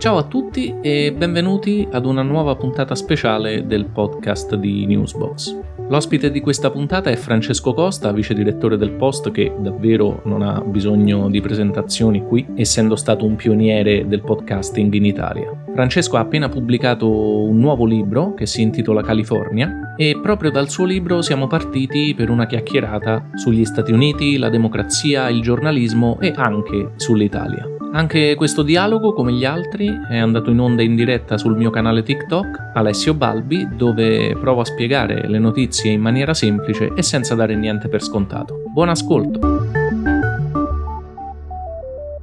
Ciao a tutti e benvenuti ad una nuova puntata speciale del podcast di Newsbox. L'ospite di questa puntata è Francesco Costa, vice direttore del Post, che davvero non ha bisogno di presentazioni qui, essendo stato un pioniere del podcasting in Italia. Francesco ha appena pubblicato un nuovo libro che si intitola California e proprio dal suo libro siamo partiti per una chiacchierata sugli Stati Uniti, la democrazia, il giornalismo e anche sull'Italia. Anche questo dialogo, come gli altri, è andato in onda in diretta sul mio canale TikTok, Alessio Balbi, dove provo a spiegare le notizie in maniera semplice e senza dare niente per scontato. Buon ascolto!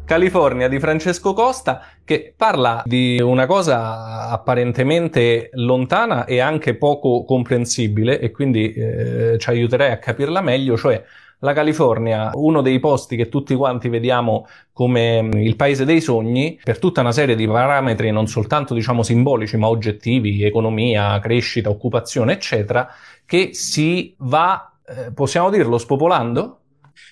California di Francesco Costa che parla di una cosa apparentemente lontana e anche poco comprensibile e quindi eh, ci aiuterei a capirla meglio, cioè la California, uno dei posti che tutti quanti vediamo come mm, il paese dei sogni, per tutta una serie di parametri non soltanto diciamo simbolici ma oggettivi, economia, crescita, occupazione, eccetera, che si va, eh, possiamo dirlo, spopolando?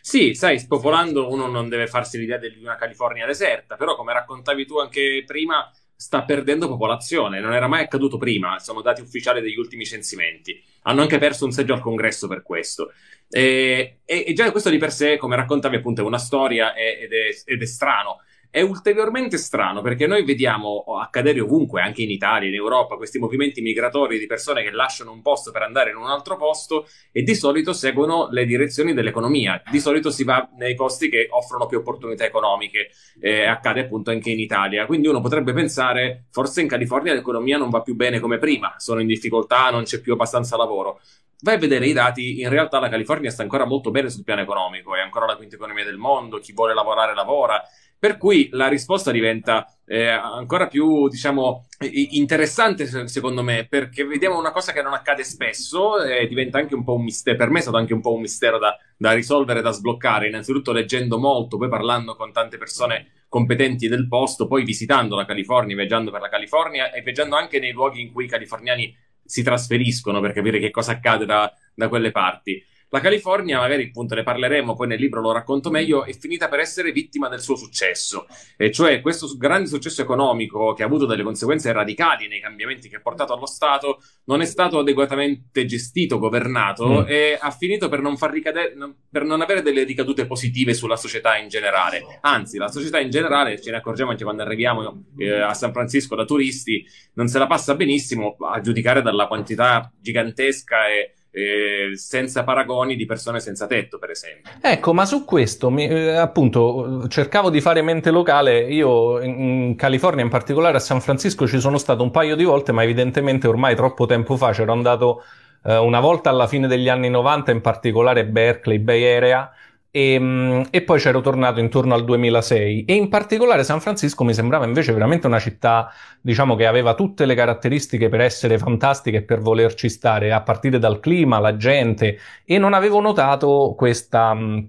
Sì, sai, spopolando uno non deve farsi l'idea di una California deserta, però come raccontavi tu anche prima, sta perdendo popolazione, non era mai accaduto prima, sono dati ufficiali degli ultimi censimenti. Hanno anche perso un seggio al congresso per questo. E, e, e già questo di per sé, come raccontavi, appunto, è una storia ed è, ed è strano è ulteriormente strano perché noi vediamo accadere ovunque, anche in Italia, in Europa, questi movimenti migratori di persone che lasciano un posto per andare in un altro posto e di solito seguono le direzioni dell'economia. Di solito si va nei posti che offrono più opportunità economiche, eh, accade appunto anche in Italia. Quindi uno potrebbe pensare, forse in California l'economia non va più bene come prima, sono in difficoltà, non c'è più abbastanza lavoro. Vai a vedere i dati, in realtà la California sta ancora molto bene sul piano economico, è ancora la quinta economia del mondo, chi vuole lavorare lavora per cui la risposta diventa eh, ancora più, diciamo, interessante secondo me, perché vediamo una cosa che non accade spesso e diventa anche un po' un mistero. Per me è stato anche un po' un mistero da, da risolvere, da sbloccare. Innanzitutto leggendo molto, poi parlando con tante persone competenti del posto, poi visitando la California, viaggiando per la California e viaggiando anche nei luoghi in cui i californiani si trasferiscono per capire che cosa accade da, da quelle parti. La California, magari appunto ne parleremo, poi nel libro lo racconto meglio, è finita per essere vittima del suo successo, e cioè questo grande successo economico che ha avuto delle conseguenze radicali nei cambiamenti che ha portato allo Stato, non è stato adeguatamente gestito, governato mm. e ha finito per non, far ricadere, per non avere delle ricadute positive sulla società in generale. Anzi, la società in generale, ce ne accorgiamo anche quando arriviamo eh, a San Francisco da turisti, non se la passa benissimo a giudicare dalla quantità gigantesca e eh, senza paragoni di persone senza tetto, per esempio. Ecco, ma su questo, mi, eh, appunto, cercavo di fare mente locale. Io in, in, California, in particolare a San Francisco, ci sono stato un paio di volte, ma evidentemente ormai troppo tempo fa c'ero andato eh, una volta alla fine degli anni 90, in particolare Berkeley, Bay Area e, ehm, e, poi c'ero tornato intorno al 2006 e in particolare San Francisco mi sembrava invece veramente una città, diciamo, che aveva tutte le caratteristiche per essere fantastica e per volerci stare, a partire dal clima, la gente. E non avevo notato questa, mm,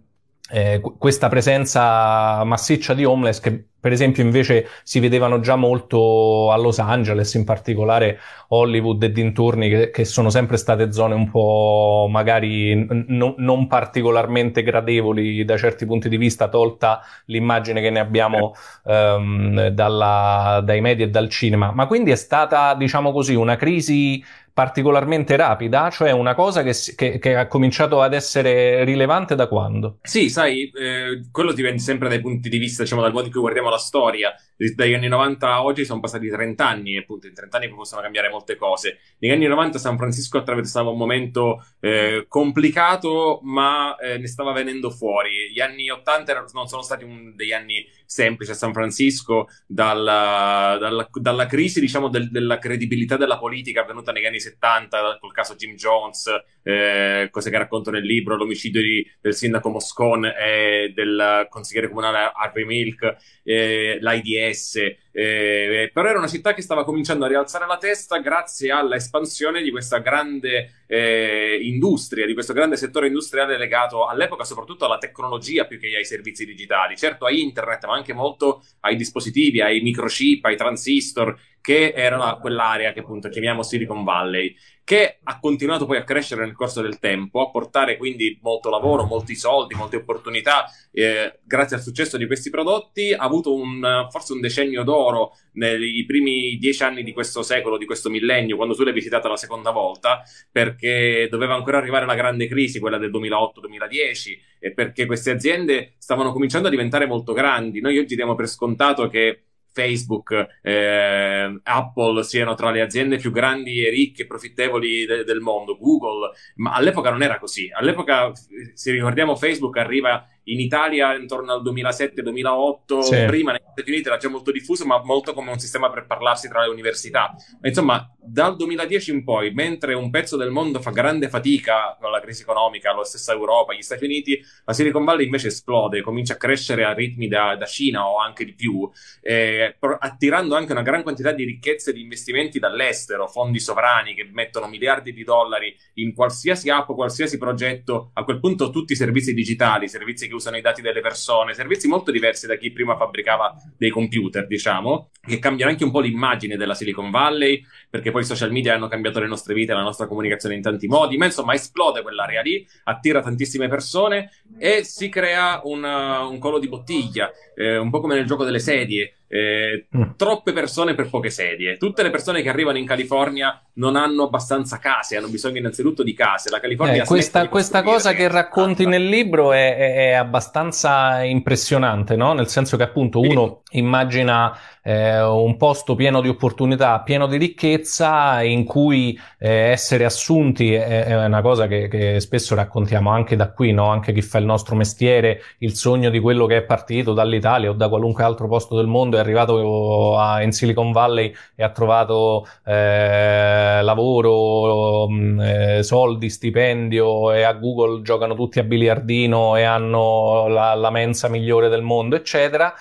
eh, questa presenza massiccia di homeless che per esempio, invece si vedevano già molto a Los Angeles, in particolare Hollywood e dintorni, che, che sono sempre state zone un po' magari n- non particolarmente gradevoli da certi punti di vista, tolta l'immagine che ne abbiamo um, dalla, dai media e dal cinema. Ma quindi è stata, diciamo così, una crisi particolarmente rapida, cioè una cosa che, che, che, ha cominciato ad essere rilevante da quando? Sì, sai, eh, quello dipende sempre dai punti di vista, diciamo, dal modo in cui guardiamo la storia. Dagli anni 90 a oggi sono passati 30 anni e appunto in 30 anni possono cambiare molte cose. Negli anni 90 San Francisco attraversava un momento eh, complicato, ma eh, ne stava venendo fuori. Gli anni 80 non sono stati un, degli anni semplici a San Francisco, dalla, dalla, dalla crisi, diciamo, del, della credibilità della politica avvenuta negli anni 70 col caso Jim Jones, eh, cose che racconto nel libro, l'omicidio di, del sindaco Moscone e del consigliere comunale Harvey Milk, eh, l'AIDS. Eh, però era una città che stava cominciando a rialzare la testa grazie all'espansione di questa grande eh, industria, di questo grande settore industriale legato all'epoca soprattutto alla tecnologia più che ai servizi digitali. Certo a internet, ma anche molto ai dispositivi, ai microchip, ai transistor che era la, quell'area che appunto chiamiamo Silicon Valley, che ha continuato poi a crescere nel corso del tempo, a portare quindi molto lavoro, molti soldi, molte opportunità, eh, grazie al successo di questi prodotti, ha avuto un, forse un decennio d'oro nei primi dieci anni di questo secolo, di questo millennio, quando tu l'hai visitata la seconda volta, perché doveva ancora arrivare la grande crisi, quella del 2008-2010, e perché queste aziende stavano cominciando a diventare molto grandi. Noi oggi diamo per scontato che Facebook, eh, Apple siano tra le aziende più grandi e ricche e profittevoli de- del mondo, Google, ma all'epoca non era così. All'epoca, se ricordiamo, Facebook arriva in Italia intorno al 2007-2008, sì. prima negli Stati Uniti era già molto diffuso, ma molto come un sistema per parlarsi tra le università. Insomma, dal 2010 in poi, mentre un pezzo del mondo fa grande fatica con la crisi economica, la stessa Europa, gli Stati Uniti, la Silicon Valley invece esplode, comincia a crescere a ritmi da, da Cina o anche di più, eh, attirando anche una gran quantità di ricchezze e di investimenti dall'estero, fondi sovrani che mettono miliardi di dollari in qualsiasi app, qualsiasi progetto, a quel punto tutti i servizi digitali, servizi che usano i dati delle persone, servizi molto diversi da chi prima fabbricava dei computer, diciamo, che cambiano anche un po' l'immagine della Silicon Valley, perché poi i social media hanno cambiato le nostre vite, la nostra comunicazione in tanti modi, ma insomma esplode quell'area lì, attira tantissime persone e si crea un, un collo di bottiglia, eh, un po' come nel gioco delle sedie. Eh, mm. troppe persone per poche sedie. Tutte le persone che arrivano in California non hanno abbastanza case, hanno bisogno innanzitutto di case. La California eh, questa, questa cosa che racconti tanta. nel libro è, è, è, abbastanza impressionante, no? Nel senso che appunto uno immagina eh, un posto pieno di opportunità, pieno di ricchezza, in cui eh, essere assunti è, è una cosa che, che, spesso raccontiamo anche da qui, no? Anche chi fa il nostro mestiere, il sogno di quello che è partito dall'Italia o da qualunque altro posto del mondo è arrivato a, in Silicon Valley e ha trovato eh, lavoro, mm, eh, soldi, stipendio e a Google giocano tutti a biliardino e hanno la, la mensa migliore del mondo, eccetera.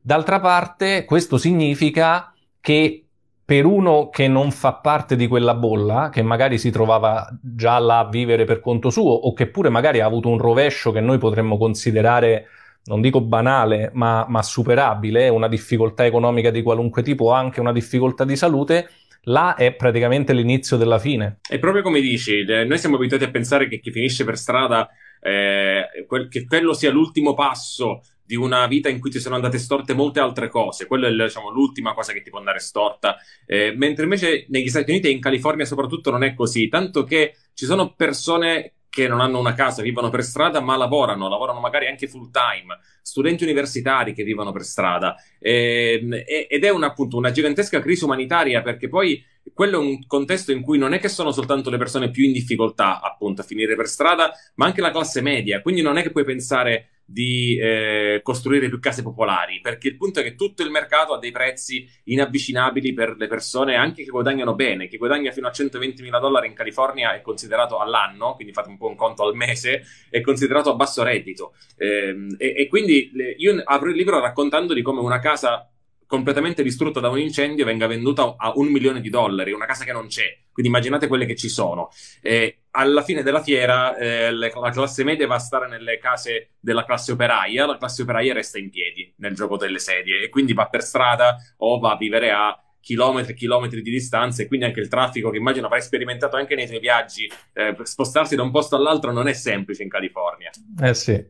D'altra parte, questo significa che per uno che non fa parte di quella bolla, che magari si trovava già là a vivere per conto suo, o che pure magari ha avuto un rovescio che noi potremmo considerare non dico banale, ma, ma superabile, una difficoltà economica di qualunque tipo anche una difficoltà di salute, là è praticamente l'inizio della fine. È proprio come dici, noi siamo abituati a pensare che chi finisce per strada, eh, che quello sia l'ultimo passo di una vita in cui ti sono andate storte molte altre cose. Quella è diciamo, l'ultima cosa che ti può andare storta. Eh, mentre invece negli Stati Uniti e in California soprattutto non è così, tanto che ci sono persone che non hanno una casa, vivono per strada, ma lavorano, lavorano magari anche full time, studenti universitari che vivono per strada. E, ehm, ed è una, appunto una gigantesca crisi umanitaria perché poi quello è un contesto in cui non è che sono soltanto le persone più in difficoltà, appunto, a finire per strada, ma anche la classe media. Quindi non è che puoi pensare di eh, costruire più case popolari, perché il punto è che tutto il mercato ha dei prezzi inavvicinabili per le persone anche che guadagnano bene. Chi guadagna fino a 120 mila dollari in California è considerato all'anno, quindi fate un po' un conto al mese, è considerato a basso reddito. Eh, e, e, quindi le, io apro il libro raccontando di come una casa completamente distrutta da un incendio venga venduta a un milione di dollari, una casa che non c'è. Quindi immaginate quelle che ci sono. Eh, alla fine della fiera eh, le, la classe media va a stare nelle case della classe operaia, la classe operaia resta in piedi nel gioco delle sedie e quindi va per strada o va a vivere a chilometri e chilometri di distanza e quindi anche il traffico che immagino avrai sperimentato anche nei tuoi viaggi, eh, spostarsi da un posto all'altro non è semplice in California. Eh sì.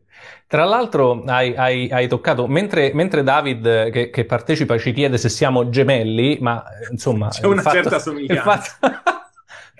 Tra l'altro hai, hai, hai toccato, mentre, mentre David che, che, partecipa ci chiede se siamo gemelli, ma insomma... C'è una fatto, certa somiglianza. Il fatto...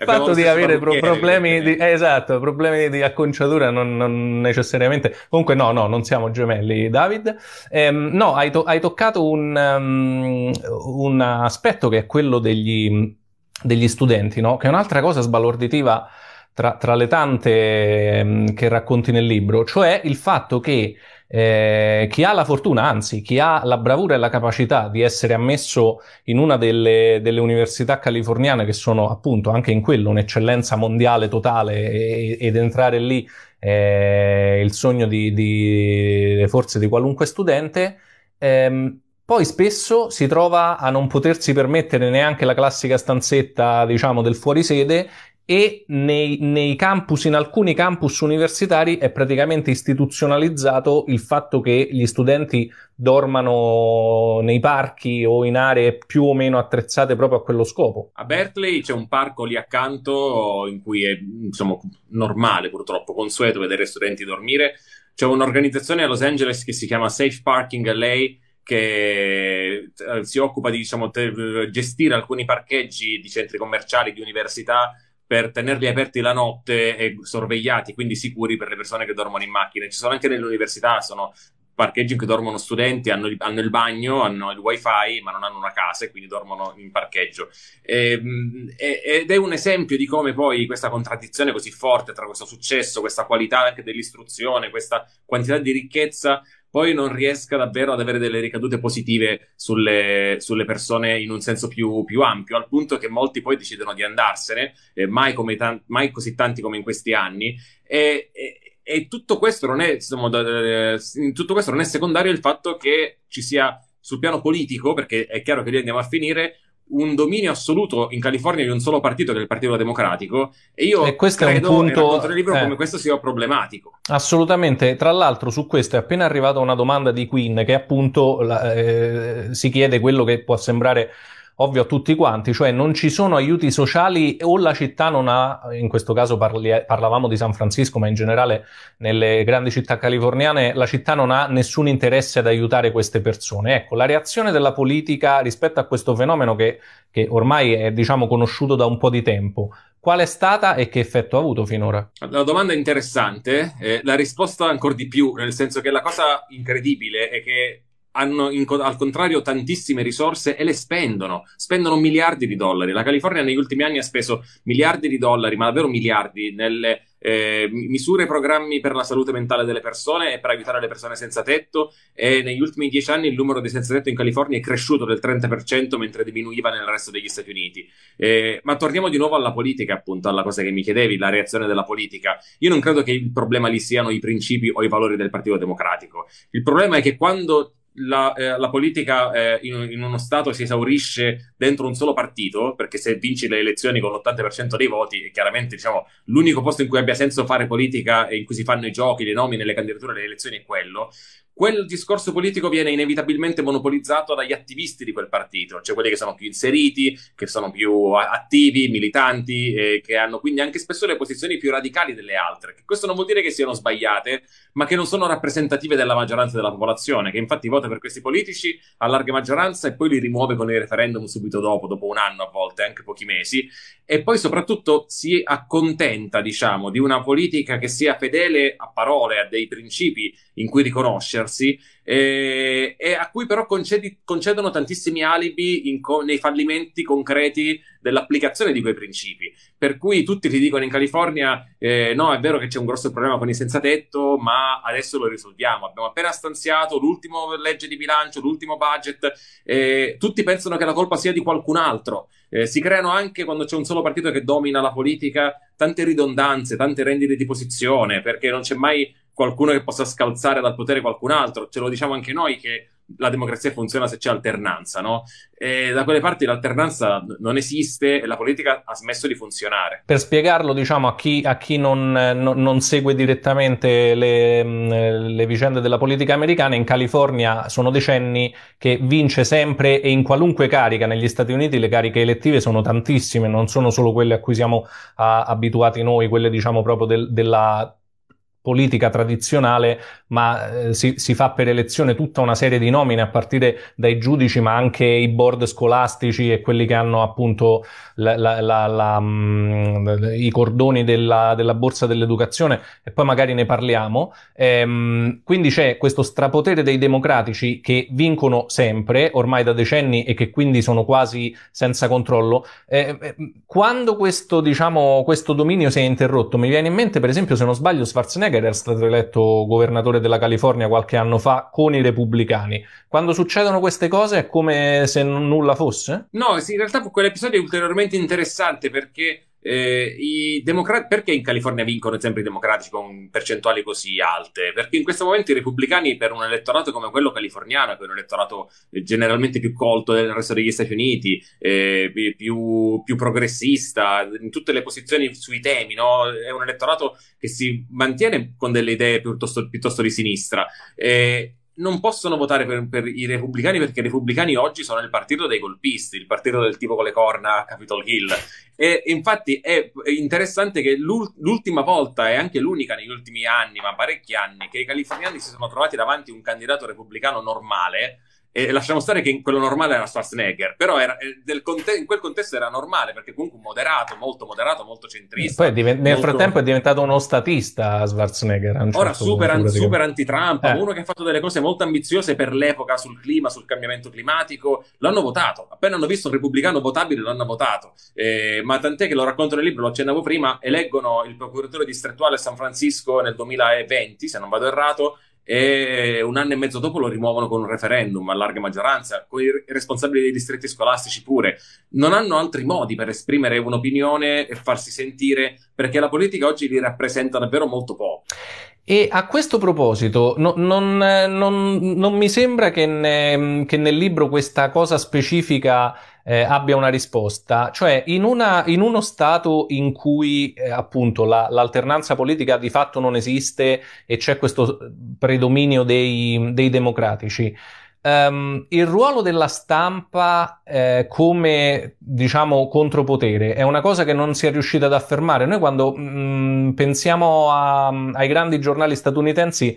Il fatto di avere pro- problemi, di, eh, esatto, problemi di acconciatura non, non, necessariamente. Comunque, no, no, non siamo gemelli, David. Ehm, no, hai, to- hai toccato un, um, un, aspetto che è quello degli, degli studenti, no? Che è un'altra cosa sbalorditiva tra, tra le tante um, che racconti nel libro, cioè il fatto che eh, chi ha la fortuna, anzi chi ha la bravura e la capacità di essere ammesso in una delle, delle università californiane che sono appunto anche in quello un'eccellenza mondiale totale e, ed entrare lì è il sogno di, di forse di qualunque studente, ehm, poi spesso si trova a non potersi permettere neanche la classica stanzetta, diciamo, del fuorisede e nei, nei, campus, in alcuni campus universitari è praticamente istituzionalizzato il fatto che gli studenti dormano nei parchi o in aree più o meno attrezzate proprio a quello scopo. A Berkeley c'è un parco lì accanto in cui è insomma, normale purtroppo, consueto vedere studenti dormire. C'è un'organizzazione a Los Angeles che si chiama Safe Parking LA che eh, si occupa di diciamo, gestire alcuni parcheggi di centri commerciali, di università per tenerli aperti la notte e sorvegliati, quindi sicuri per le persone che dormono in macchina. Ci sono anche nelle università, sono parcheggi in cui dormono studenti, hanno il, hanno il, bagno, hanno il wifi, ma non hanno una casa e quindi dormono in parcheggio. E, ehm, ed è un esempio di come poi questa contraddizione così forte tra questo successo, questa qualità anche dell'istruzione, questa quantità di ricchezza poi non riesca davvero ad avere delle ricadute positive sulle, sulle persone in un senso più, più, ampio, al punto che molti poi decidono di andarsene, eh, mai, tan- mai, così tanti come in questi anni, e, e, e tutto, questo non è, insomma, eh, tutto questo non è secondario il fatto che ci sia sul piano politico, perché è chiaro che lì andiamo a finire, un dominio assoluto in California di un solo partito che è il Partito Democratico e io e questo credo è un punto, nel libro eh, come questo sia problematico. Assolutamente, tra l'altro su questo è appena arrivata una domanda di Queen che appunto la, eh, si chiede quello che può sembrare ovvio a tutti quanti, cioè non ci sono aiuti sociali o la città non ha, in questo caso parli, parlavamo di San Francisco, ma in generale nelle grandi città californiane, la città non ha nessun interesse ad aiutare queste persone. Ecco, la reazione della politica rispetto a questo fenomeno che, che ormai è diciamo conosciuto da un po' di tempo, Qual è stata e che effetto ha avuto finora? La domanda è interessante, eh, la risposta ancora di più, nel senso che la cosa incredibile è che hanno in, al contrario tantissime risorse e le spendono, spendono miliardi di dollari. La California negli ultimi anni ha speso miliardi di dollari, ma davvero miliardi, nelle eh, misure e programmi per la salute mentale delle persone e per aiutare le persone senza tetto e negli ultimi dieci anni il numero dei senza tetto in California è cresciuto del 30% mentre diminuiva nel resto degli Stati Uniti. Eh, ma torniamo di nuovo alla politica, appunto, alla cosa che mi chiedevi, la reazione della politica. Io non credo che il problema lì siano i principi o i valori del Partito Democratico. Il problema è che quando la, eh, la politica eh, in, in, uno Stato si esaurisce dentro un solo partito, perché se vinci le elezioni con l'80% dei voti, è chiaramente diciamo, l'unico posto in cui abbia senso fare politica e in cui si fanno i giochi, le nomine, le candidature, le elezioni è quello, quel discorso politico viene inevitabilmente monopolizzato dagli attivisti di quel partito, cioè quelli che sono più inseriti, che sono più attivi, militanti, e che hanno quindi anche spesso le posizioni più radicali delle altre. Questo non vuol dire che siano sbagliate, ma che non sono rappresentative della maggioranza della popolazione, che infatti vota per questi politici a larga maggioranza e poi li rimuove con i referendum subito dopo, dopo un anno a volte, anche pochi mesi, e poi soprattutto si accontenta, diciamo, di una politica che sia fedele a parole, a dei principi in cui riconoscersi e, e a cui però concedi, concedono tantissimi alibi co- nei fallimenti concreti dell'applicazione di quei principi. Per cui tutti ti dicono in California: eh, no, è vero che c'è un grosso problema con i senza tetto, ma adesso lo risolviamo. Abbiamo appena stanziato l'ultima legge di bilancio, l'ultimo budget. Eh, tutti pensano che la colpa sia di qualcun altro. Eh, si creano anche quando c'è un solo partito che domina la politica tante ridondanze, tante rendite di posizione, perché non c'è mai qualcuno che possa scalzare dal potere qualcun altro. Ce lo diciamo anche noi che la democrazia funziona se c'è alternanza, no? E da quelle parti l'alternanza non esiste e la politica ha smesso di funzionare. Per spiegarlo, diciamo, a chi, a chi non, non, segue direttamente le, le, vicende della politica americana, in California sono decenni che vince sempre e in qualunque carica. Negli Stati Uniti le cariche elettive sono tantissime, non sono solo quelle a cui siamo a, abituati noi, quelle, diciamo, proprio del, della politica tradizionale, ma eh, si, si, fa per elezione tutta una serie di nomine a partire dai giudici, ma anche i board scolastici e quelli che hanno appunto la, la, la, mh, mm, i cordoni della, della, borsa dell'educazione e poi magari ne parliamo. Ehm, quindi c'è questo strapotere dei democratici che vincono sempre, ormai da decenni e che quindi sono quasi senza controllo. Eh, eh quando questo, diciamo, questo dominio si è interrotto, mi viene in mente per esempio, se non sbaglio, Schwarzenegger era stato eletto governatore della California qualche anno fa con i repubblicani. Quando succedono queste cose è come se nulla fosse? No, sì, in realtà quell'episodio è ulteriormente interessante perché eh, i democrati, perché in California vincono sempre i democratici con percentuali così alte? Perché in questo momento i repubblicani, per un elettorato come quello californiano, che è un elettorato eh, generalmente più colto del resto degli Stati Uniti, eh, più, più, progressista, in tutte le posizioni sui temi, no? è un elettorato che si mantiene con delle idee piuttosto, piuttosto di sinistra. Eh, non possono votare per, per, i repubblicani perché i repubblicani oggi sono il partito dei golpisti, il partito del tipo con le corna a Capitol Hill. E infatti è interessante che l'ultima volta e anche l'unica negli ultimi anni, ma parecchi anni, che i californiani si sono trovati davanti a un candidato repubblicano normale e lasciamo stare che quello normale era Schwarzenegger, però era, eh, conte- in quel contesto era normale perché comunque un moderato, molto moderato, molto centrista. Poi diven- nel molto... frattempo è diventato uno statista Schwarzenegger. Certo Ora super, an- super anti-Trump, eh. uno che ha fatto delle cose molto ambiziose per l'epoca sul clima, sul cambiamento climatico, l'hanno votato. Appena hanno visto un repubblicano votabile l'hanno votato. Eh, ma tant'è che lo racconto nel libro, lo accennavo prima, eleggono il procuratore distrettuale a San Francisco nel 2020, se non vado errato, e un anno e mezzo dopo lo rimuovono con un referendum a larga maggioranza, con i responsabili dei distretti scolastici pure. Non hanno altri modi per esprimere un'opinione e farsi sentire, perché la politica oggi li rappresenta davvero molto poco. E a questo proposito, no, non, non, non, mi sembra che, ne, che, nel libro questa cosa specifica eh, abbia una risposta, cioè in, una, in uno stato in cui eh, appunto la, l'alternanza politica di fatto non esiste e c'è questo predominio dei, dei democratici, Um, il ruolo della stampa eh, come diciamo contropotere è una cosa che non si è riuscita ad affermare. Noi quando mh, mm, pensiamo a, ai grandi giornali statunitensi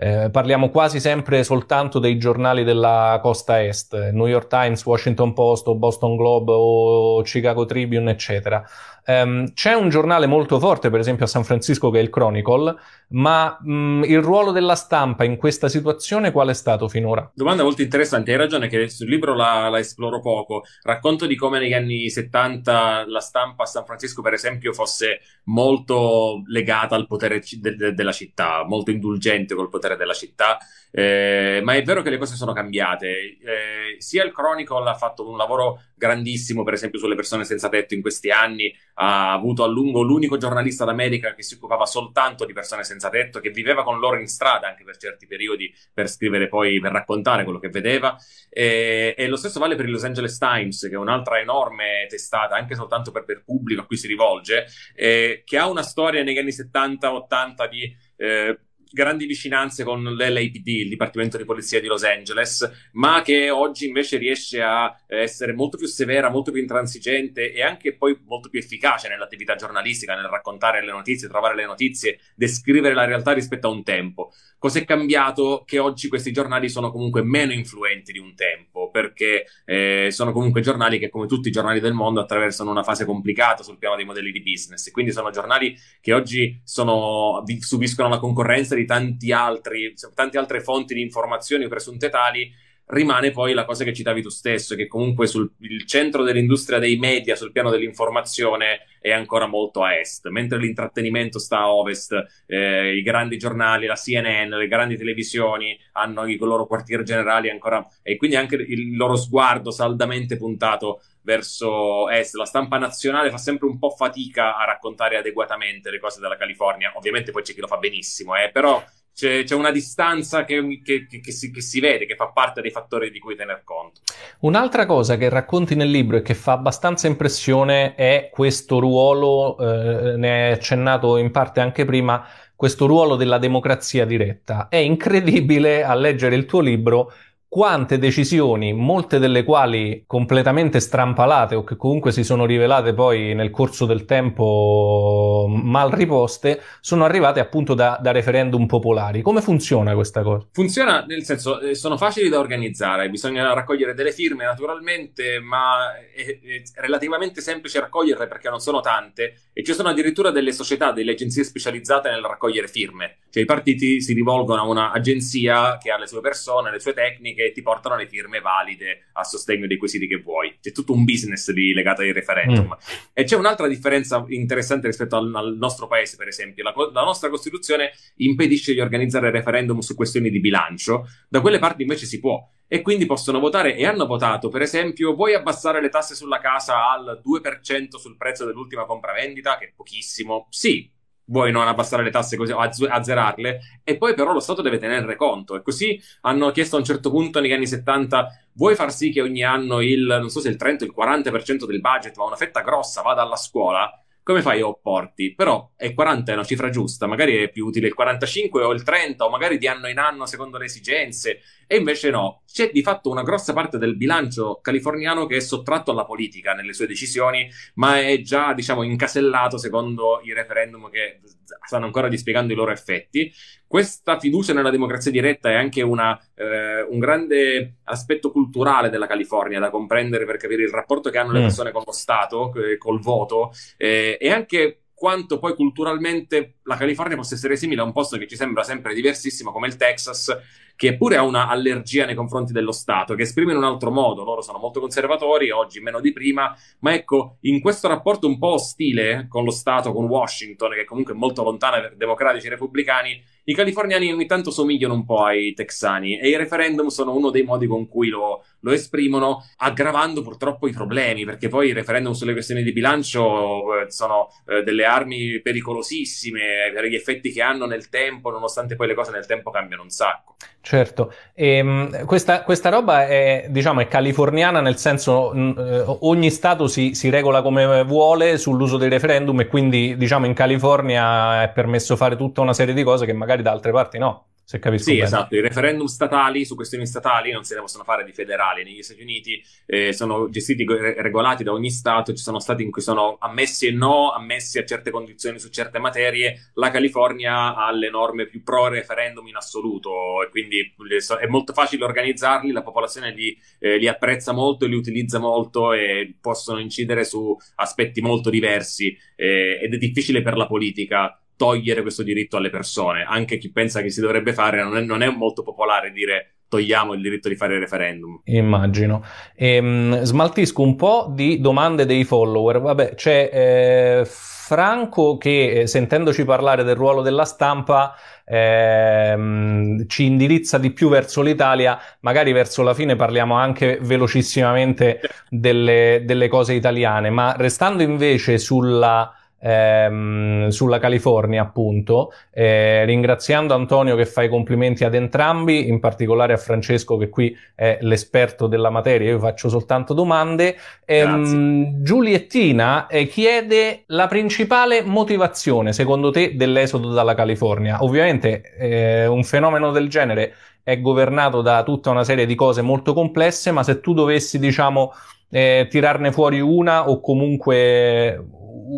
eh, parliamo quasi sempre soltanto dei giornali della costa est, New York Times, Washington Post Boston Globe o Chicago Tribune, eccetera. Um, c'è un giornale molto forte, per esempio a San Francisco, che è il Chronicle, ma mh, il ruolo della stampa in questa situazione qual è stato finora? Domanda molto interessante, hai ragione che sul libro la, la, esploro poco. Racconto di come negli anni 70 la stampa a San Francisco, per esempio, fosse molto legata al potere de- de- della città, molto indulgente col potere della città, eh, ma è vero che le cose sono cambiate. Eh, sia il Chronicle ha fatto un lavoro grandissimo, per esempio, sulle persone senza tetto in questi anni, ha avuto a lungo l'unico giornalista d'America che si occupava soltanto di persone senza tetto, che viveva con loro in strada anche per certi periodi per scrivere poi, per raccontare quello che vedeva. E, e lo stesso vale per il Los Angeles Times, che è un'altra enorme testata, anche soltanto per, per pubblico a cui si rivolge, eh, che ha una storia negli anni 70-80 di... Eh, grandi vicinanze con l'LAPD, il Dipartimento di Polizia di Los Angeles, ma che oggi invece riesce a essere molto più severa, molto più intransigente e anche poi molto più efficace nell'attività giornalistica, nel raccontare le notizie, trovare le notizie, descrivere la realtà rispetto a un tempo. Cos'è cambiato? Che oggi questi giornali sono comunque meno influenti di un tempo, perché eh, sono comunque giornali che, come tutti i giornali del mondo, attraversano una fase complicata sul piano dei modelli di business. Quindi sono giornali che oggi sono, subiscono la concorrenza di tanti altri, tante altre fonti di informazioni presunte tali, rimane poi la cosa che citavi tu stesso, che comunque sul il centro dell'industria dei media sul piano dell'informazione è ancora molto a est, mentre l'intrattenimento sta a ovest, eh, i grandi giornali, la CNN, le grandi televisioni hanno i loro quartier generali ancora, e quindi anche il loro sguardo saldamente puntato verso est. La stampa nazionale fa sempre un po' fatica a raccontare adeguatamente le cose della California, ovviamente poi c'è chi lo fa benissimo, eh, però c'è, c'è una distanza che, che, che, si, che si vede, che fa parte dei fattori di cui tener conto. Un'altra cosa che racconti nel libro e che fa abbastanza impressione è questo ruolo, eh, ne hai accennato in parte anche prima, questo ruolo della democrazia diretta. È incredibile a leggere il tuo libro quante decisioni, molte delle quali completamente strampalate o che comunque si sono rivelate poi nel corso del tempo mal riposte, sono arrivate appunto da, da referendum popolari. Come funziona questa cosa? Funziona nel senso, eh, sono facili da organizzare, bisogna raccogliere delle firme naturalmente, ma è, è relativamente semplice raccoglierle perché non sono tante e ci sono addirittura delle società, delle agenzie specializzate nel raccogliere firme Cioè i partiti si rivolgono a un'agenzia che ha le sue persone, le sue tecniche e ti portano le firme valide a sostegno dei quesiti che vuoi. C'è tutto un business lì legato ai referendum. Mm. E c'è un'altra differenza interessante rispetto al, al nostro paese, per esempio. La, la, nostra Costituzione impedisce di organizzare referendum su questioni di bilancio, da quelle parti invece si può e quindi possono votare e hanno votato, per esempio, vuoi abbassare le tasse sulla casa al 2% sul prezzo dell'ultima compravendita, che è pochissimo? Sì, vuoi non abbassare le tasse così o azzerarle, e poi però lo Stato deve tenere conto. E così hanno chiesto a un certo punto negli anni 70, vuoi far sì che ogni anno il, non so se il 30 o il 40% del budget, ma una fetta grossa, vada alla scuola? Come fai a opporti? Però è 40 è una cifra giusta, magari è più utile il 45 o il 30 o magari di anno in anno secondo le esigenze e invece no, c'è di fatto una grossa parte del bilancio californiano che è sottratto alla politica nelle sue decisioni, ma è già diciamo incasellato secondo i referendum che stanno ancora dispiegando i loro effetti. Questa fiducia nella democrazia diretta è anche una, eh, un grande aspetto culturale della California da comprendere per capire il rapporto che hanno le mm. persone con lo Stato, eh, col voto, eh, e anche quanto poi culturalmente la California possa essere simile a un posto che ci sembra sempre diversissimo come il Texas, che pure ha una allergia nei confronti dello Stato, che esprime in un altro modo. Loro sono molto conservatori, oggi meno di prima, ma ecco, in questo rapporto un po' ostile con lo Stato, con Washington, che comunque è molto lontana per democratici e repubblicani, i californiani ogni tanto somigliano un po' ai texani e i referendum sono uno dei modi con cui lo, lo esprimono, aggravando purtroppo i problemi, perché poi i referendum sulle questioni di bilancio eh, sono eh, delle armi pericolosissime per gli effetti che hanno nel tempo, nonostante poi le cose nel tempo cambiano un sacco. Certo, e, ehm, questa, questa, roba è, diciamo, è californiana nel senso eh, ogni stato si, si, regola come vuole sull'uso dei referendum e quindi diciamo in California è permesso fare tutta una serie di cose che magari da altre parti no se capisco sì, bene. esatto. I referendum statali su questioni statali non se ne possono fare di federali. Negli Stati Uniti eh, sono gestiti e regolati da ogni Stato. Ci sono stati in cui sono ammessi e no, ammessi a certe condizioni su certe materie. La California ha le norme più pro referendum in assoluto e quindi è molto facile organizzarli. La popolazione li, eh, li apprezza molto, li utilizza molto e possono incidere su aspetti molto diversi. Eh, ed è difficile per la politica togliere questo diritto alle persone. Anche chi pensa che si dovrebbe fare, non è, non è molto popolare dire togliamo il diritto di fare il referendum. Immagino. Ehm, smaltisco un po' di domande dei follower. Vabbè, c'è eh, Franco che, eh, sentendoci parlare del ruolo della stampa, ehm, ci indirizza di più verso l'Italia. Magari verso la fine parliamo anche velocissimamente delle, delle cose italiane, ma restando invece sulla ehm, sulla California, appunto, eh, ringraziando Antonio che fa i complimenti ad entrambi, in particolare a Francesco che qui è l'esperto della materia, io faccio soltanto domande. Ehm, Giuliettina eh, chiede la principale motivazione, secondo te, dell'esodo dalla California. Ovviamente eh, un fenomeno del genere è governato da tutta una serie di cose molto complesse, ma se tu dovessi, diciamo, eh, tirarne fuori una o comunque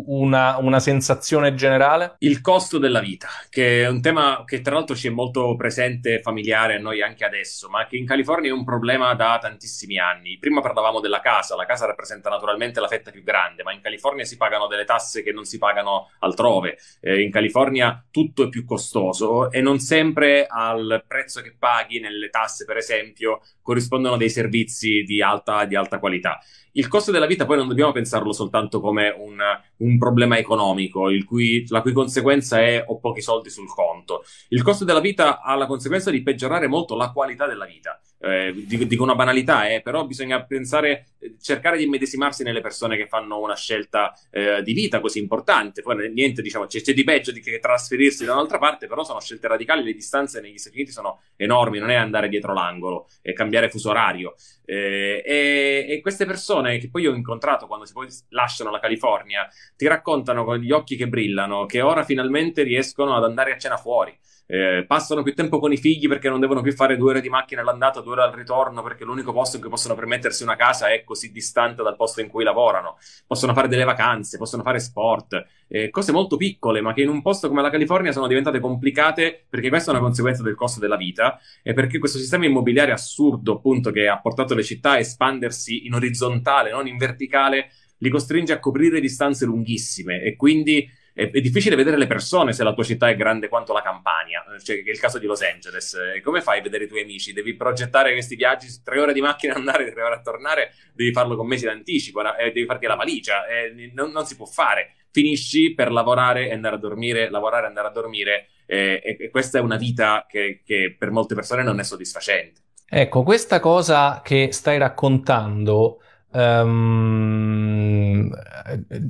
una, una, sensazione generale? Il costo della vita, che è un tema che tra l'altro ci è molto presente e familiare a noi anche adesso, ma che in California è un problema da tantissimi anni. Prima parlavamo della casa, la casa rappresenta naturalmente la fetta più grande, ma in California si pagano delle tasse che non si pagano altrove. Eh, in California tutto è più costoso e non sempre al prezzo che paghi nelle tasse, per esempio, corrispondono dei servizi di alta, di alta qualità. Il costo della vita poi non dobbiamo pensarlo soltanto come un, un problema economico, cui, la cui conseguenza è ho pochi soldi sul conto. Il costo della vita ha la conseguenza di peggiorare molto la qualità della vita. Eh, dico una banalità, eh, però bisogna pensare, cercare di immedesimarsi nelle persone che fanno una scelta eh, di vita così importante. Poi niente, diciamo, c'è, c'è, di peggio di che trasferirsi da un'altra parte, però sono scelte radicali, le distanze negli Stati Uniti sono enormi, non è andare dietro l'angolo e cambiare fuso orario. Eh, e, e, queste persone che poi ho incontrato quando si poi lasciano la California ti raccontano con gli occhi che brillano che ora finalmente riescono ad andare a cena fuori eh, passano più tempo con i figli perché non devono più fare due ore di macchina all'andata, due ore al ritorno, perché l'unico posto in cui possono permettersi una casa è così distante dal posto in cui lavorano. Possono fare delle vacanze, possono fare sport, eh, cose molto piccole, ma che in un posto come la California sono diventate complicate perché questa è una conseguenza del costo della vita e perché questo sistema immobiliare assurdo, appunto, che ha portato le città a espandersi in orizzontale, non in verticale, li costringe a coprire distanze lunghissime e quindi è, è, difficile vedere le persone se la tua città è grande quanto la Campania, cioè è il caso di Los Angeles. Come fai a vedere i tuoi amici? Devi progettare questi viaggi, tre ore di macchina andare, tre ore a tornare, devi farlo con mesi d'anticipo, eh, devi farti la valigia, eh, non, non, si può fare. Finisci per lavorare e andare a dormire, lavorare e andare a dormire, eh, e, e, questa è una vita che, che per molte persone non è soddisfacente. Ecco, questa cosa che stai raccontando Um,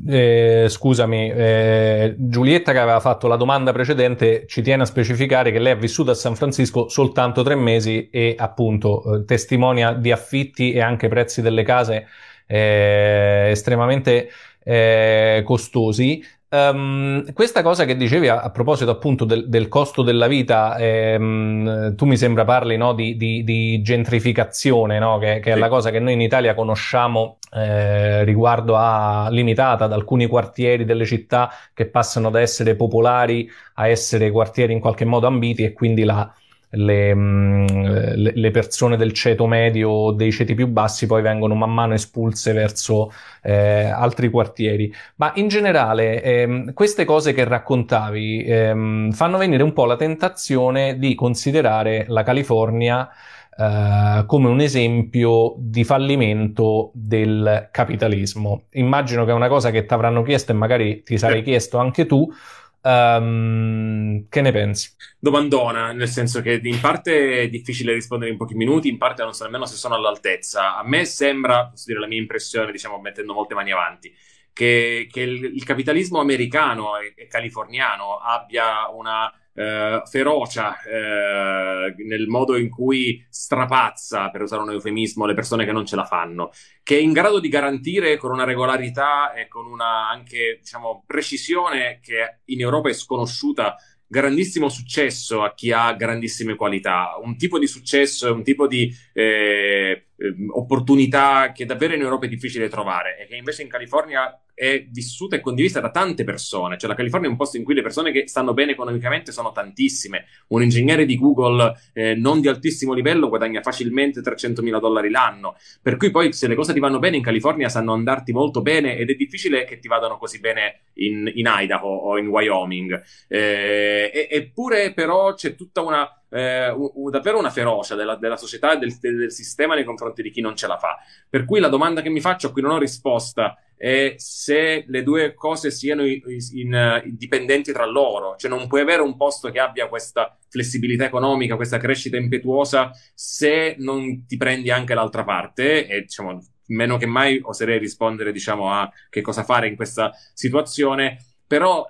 eh, scusami, eh, Giulietta che aveva fatto la domanda precedente ci tiene a specificare che lei ha vissuto a San Francisco soltanto tre mesi e appunto eh, testimonia di affitti e anche prezzi delle case eh, estremamente eh, costosi. Um, questa cosa che dicevi a, a proposito appunto del, del, costo della vita, ehm, tu mi sembra parli no, di, di, di, gentrificazione, no? che, che sì. è la cosa che noi in Italia conosciamo eh, riguardo a limitata ad alcuni quartieri delle città che passano da essere popolari a essere quartieri in qualche modo ambiti e quindi la, le, mm, le, le, persone del ceto medio o dei ceti più bassi poi vengono man mano espulse verso eh, altri quartieri. Ma in generale ehm, queste cose che raccontavi ehm, fanno venire un po' la tentazione di considerare la California Uh, come un esempio di fallimento del capitalismo. Immagino che è una cosa che ti avranno chiesto e magari ti sarei chiesto anche tu, Um, che ne pensi? Domandona, nel senso che in parte è difficile rispondere in pochi minuti, in parte non so nemmeno se sono all'altezza. A me sembra, posso dire la mia impressione, diciamo mettendo molte mani avanti, che, che il, il, capitalismo americano e, e californiano abbia una eh, ferocia eh, nel modo in cui strapazza, per usare un eufemismo, le persone che non ce la fanno, che è in grado di garantire con una regolarità e con una anche diciamo, precisione che in Europa è sconosciuta grandissimo successo a chi ha grandissime qualità, un tipo di successo e un tipo di eh, opportunità che davvero in Europa è difficile trovare e che invece in California è vissuta e condivisa da tante persone. Cioè, la California è un posto in cui le persone che stanno bene economicamente sono tantissime. Un ingegnere di Google eh, non di altissimo livello guadagna facilmente 300 mila dollari l'anno. Per cui poi, se le cose ti vanno bene in California, sanno andarti molto bene ed è difficile che ti vadano così bene in, in Idaho o in Wyoming. Eh, eppure, però, c'è tutta una eh, un, davvero una ferocia della, della società e del, del, sistema nei confronti di chi non ce la fa. Per cui la domanda che mi faccio, a cui non ho risposta, è se le due cose siano in, in, dipendenti tra loro. Cioè non puoi avere un posto che abbia questa flessibilità economica, questa crescita impetuosa, se non ti prendi anche l'altra parte e diciamo meno che mai oserei rispondere diciamo a che cosa fare in questa situazione però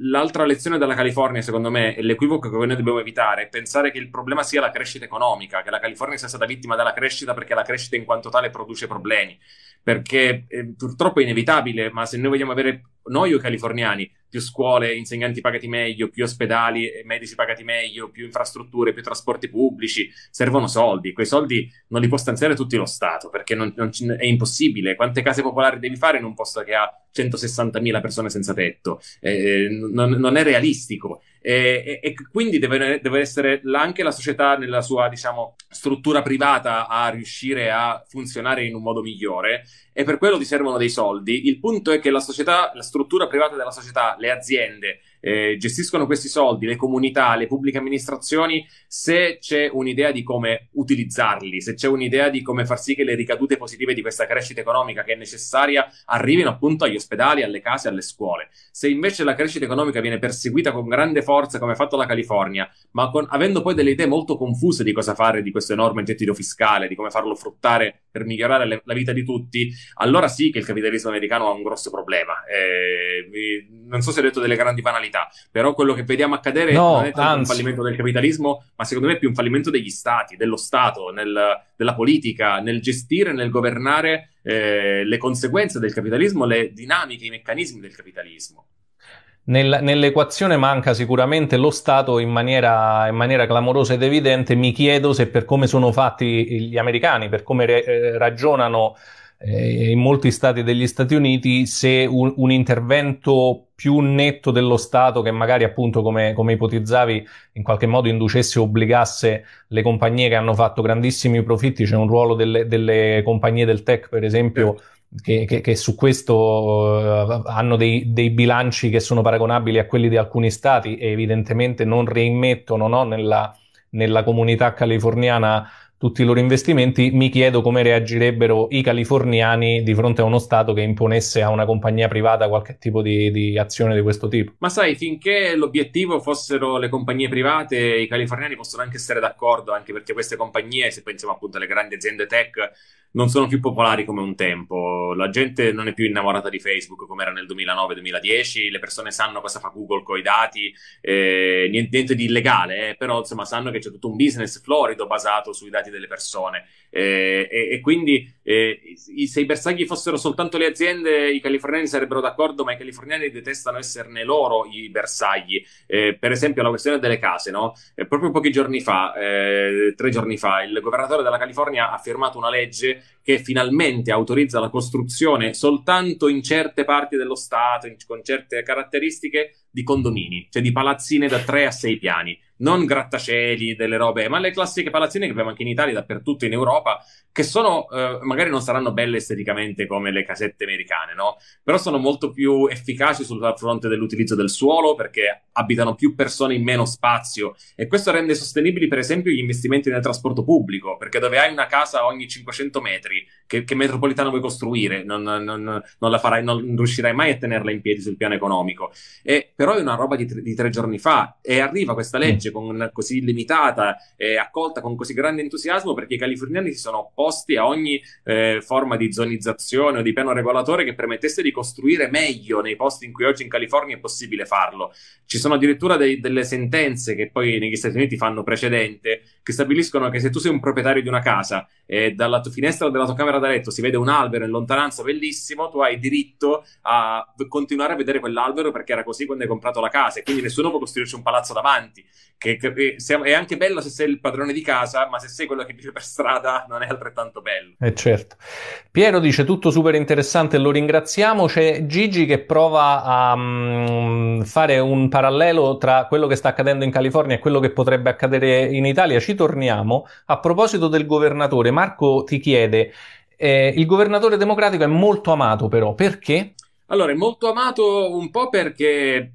l'altra lezione della California, secondo me, è l'equivoco che noi dobbiamo evitare, è pensare che il problema sia la crescita economica, che la California sia stata vittima della crescita perché la crescita in quanto tale produce problemi. Perché eh, purtroppo è inevitabile, ma se noi vogliamo avere noi o i californiani più scuole, insegnanti pagati meglio, più ospedali e medici pagati meglio, più infrastrutture, più trasporti pubblici, servono soldi. Quei soldi non li può stanziare tutti lo Stato perché non, non è impossibile. Quante case popolari devi fare in un posto che ha 160.000 persone senza tetto? Eh, non, non, è realistico. E, e, e quindi deve, deve, essere anche la società nella sua, diciamo, struttura privata a riuscire a funzionare in un modo migliore e per quello ti servono dei soldi. Il punto è che la società, la struttura privata della società, le aziende, eh, gestiscono questi soldi, le comunità, le pubbliche amministrazioni, se c'è un'idea di come utilizzarli, se c'è un'idea di come far sì che le ricadute positive di questa crescita economica che è necessaria arrivino appunto agli ospedali, alle case, alle scuole. Se invece la crescita economica viene perseguita con grande forza come ha fatto la California, ma con, avendo poi delle idee molto confuse di cosa fare di questo enorme gettito fiscale, di come farlo fruttare per migliorare le, la vita di tutti, allora sì che il capitalismo americano ha un grosso problema. Eh, non so se ho detto delle grandi banalità verità. Però quello che vediamo accadere no, non è tanto anzi. un fallimento del capitalismo, ma secondo me è più un fallimento degli stati, dello Stato, nel, della politica, nel gestire, nel governare eh, le conseguenze del capitalismo, le dinamiche, i meccanismi del capitalismo. Nel, nell'equazione manca sicuramente lo Stato in maniera, in maniera, clamorosa ed evidente. Mi chiedo se per come sono fatti gli americani, per come re, eh, ragionano eh, in molti stati degli Stati Uniti se un, un, intervento più netto dello Stato che magari appunto come, come ipotizzavi in qualche modo inducesse o obbligasse le compagnie che hanno fatto grandissimi profitti, c'è un ruolo delle, delle compagnie del tech per esempio che, che, che su questo uh, hanno dei, dei, bilanci che sono paragonabili a quelli di alcuni stati e evidentemente non reimmettono no, nella, nella comunità californiana tutti i loro investimenti, mi chiedo come reagirebbero i californiani di fronte a uno Stato che imponesse a una compagnia privata qualche tipo di, di, azione di questo tipo. Ma sai, finché l'obiettivo fossero le compagnie private, i californiani possono anche essere d'accordo, anche perché queste compagnie, se pensiamo appunto alle grandi aziende tech, non sono più popolari come un tempo. La gente non è più innamorata di Facebook come era nel 2009-2010. Le persone sanno cosa fa Google con i dati, eh, niente, niente, di illegale, eh, però insomma sanno che c'è tutto un business florido basato sui dati delle persone. Eh, e, e, quindi eh, se i bersagli fossero soltanto le aziende, i californiani sarebbero d'accordo, ma i californiani detestano esserne loro i bersagli. Eh, per esempio, la questione delle case, no? Eh, proprio pochi giorni fa, tre giorni fa, il governatore della California ha firmato una legge che finalmente autorizza la costruzione soltanto in certe parti dello Stato, in, con certe caratteristiche, di condomini, cioè di palazzine da 3 a 6 piani non grattacieli, delle robe, ma le classiche palazzine che abbiamo anche in Italia, dappertutto in Europa, che sono, eh, magari non saranno belle esteticamente come le casette americane, no? Però sono molto più efficaci sul fronte dell'utilizzo del suolo perché abitano più persone in meno spazio e questo rende sostenibili, per esempio, gli investimenti nel trasporto pubblico, perché dove hai una casa ogni 500 metri, che, che metropolitana vuoi costruire? Non, non, non, farai, non riuscirai mai a tenerla in piedi sul piano economico. E, però è una roba di, di tre giorni fa e arriva questa legge legge con, così limitata e accolta con così grande entusiasmo perché i californiani si sono opposti a ogni eh, forma di zonizzazione o di piano regolatore che permettesse di costruire meglio nei posti in cui oggi in California è possibile farlo. Ci sono addirittura dei, delle sentenze che poi negli Stati Uniti fanno precedente che stabiliscono che se tu sei un proprietario di una casa e dalla tua finestra della tua camera da letto si vede un albero in lontananza bellissimo, tu hai diritto a continuare a vedere quell'albero perché era così quando hai comprato la casa e quindi nessuno può costruirci un palazzo davanti che, che è anche bello se sei il padrone di casa, ma se sei quello che vive per strada non è altrettanto bello. Eh certo. Piero dice tutto super interessante, lo ringraziamo. C'è Gigi che prova a um, fare un parallelo tra quello che sta accadendo in California e quello che potrebbe accadere in Italia. Ci torniamo. A proposito del governatore, Marco ti chiede, eh, il governatore democratico è molto amato però, perché? Allora, è molto amato un po' perché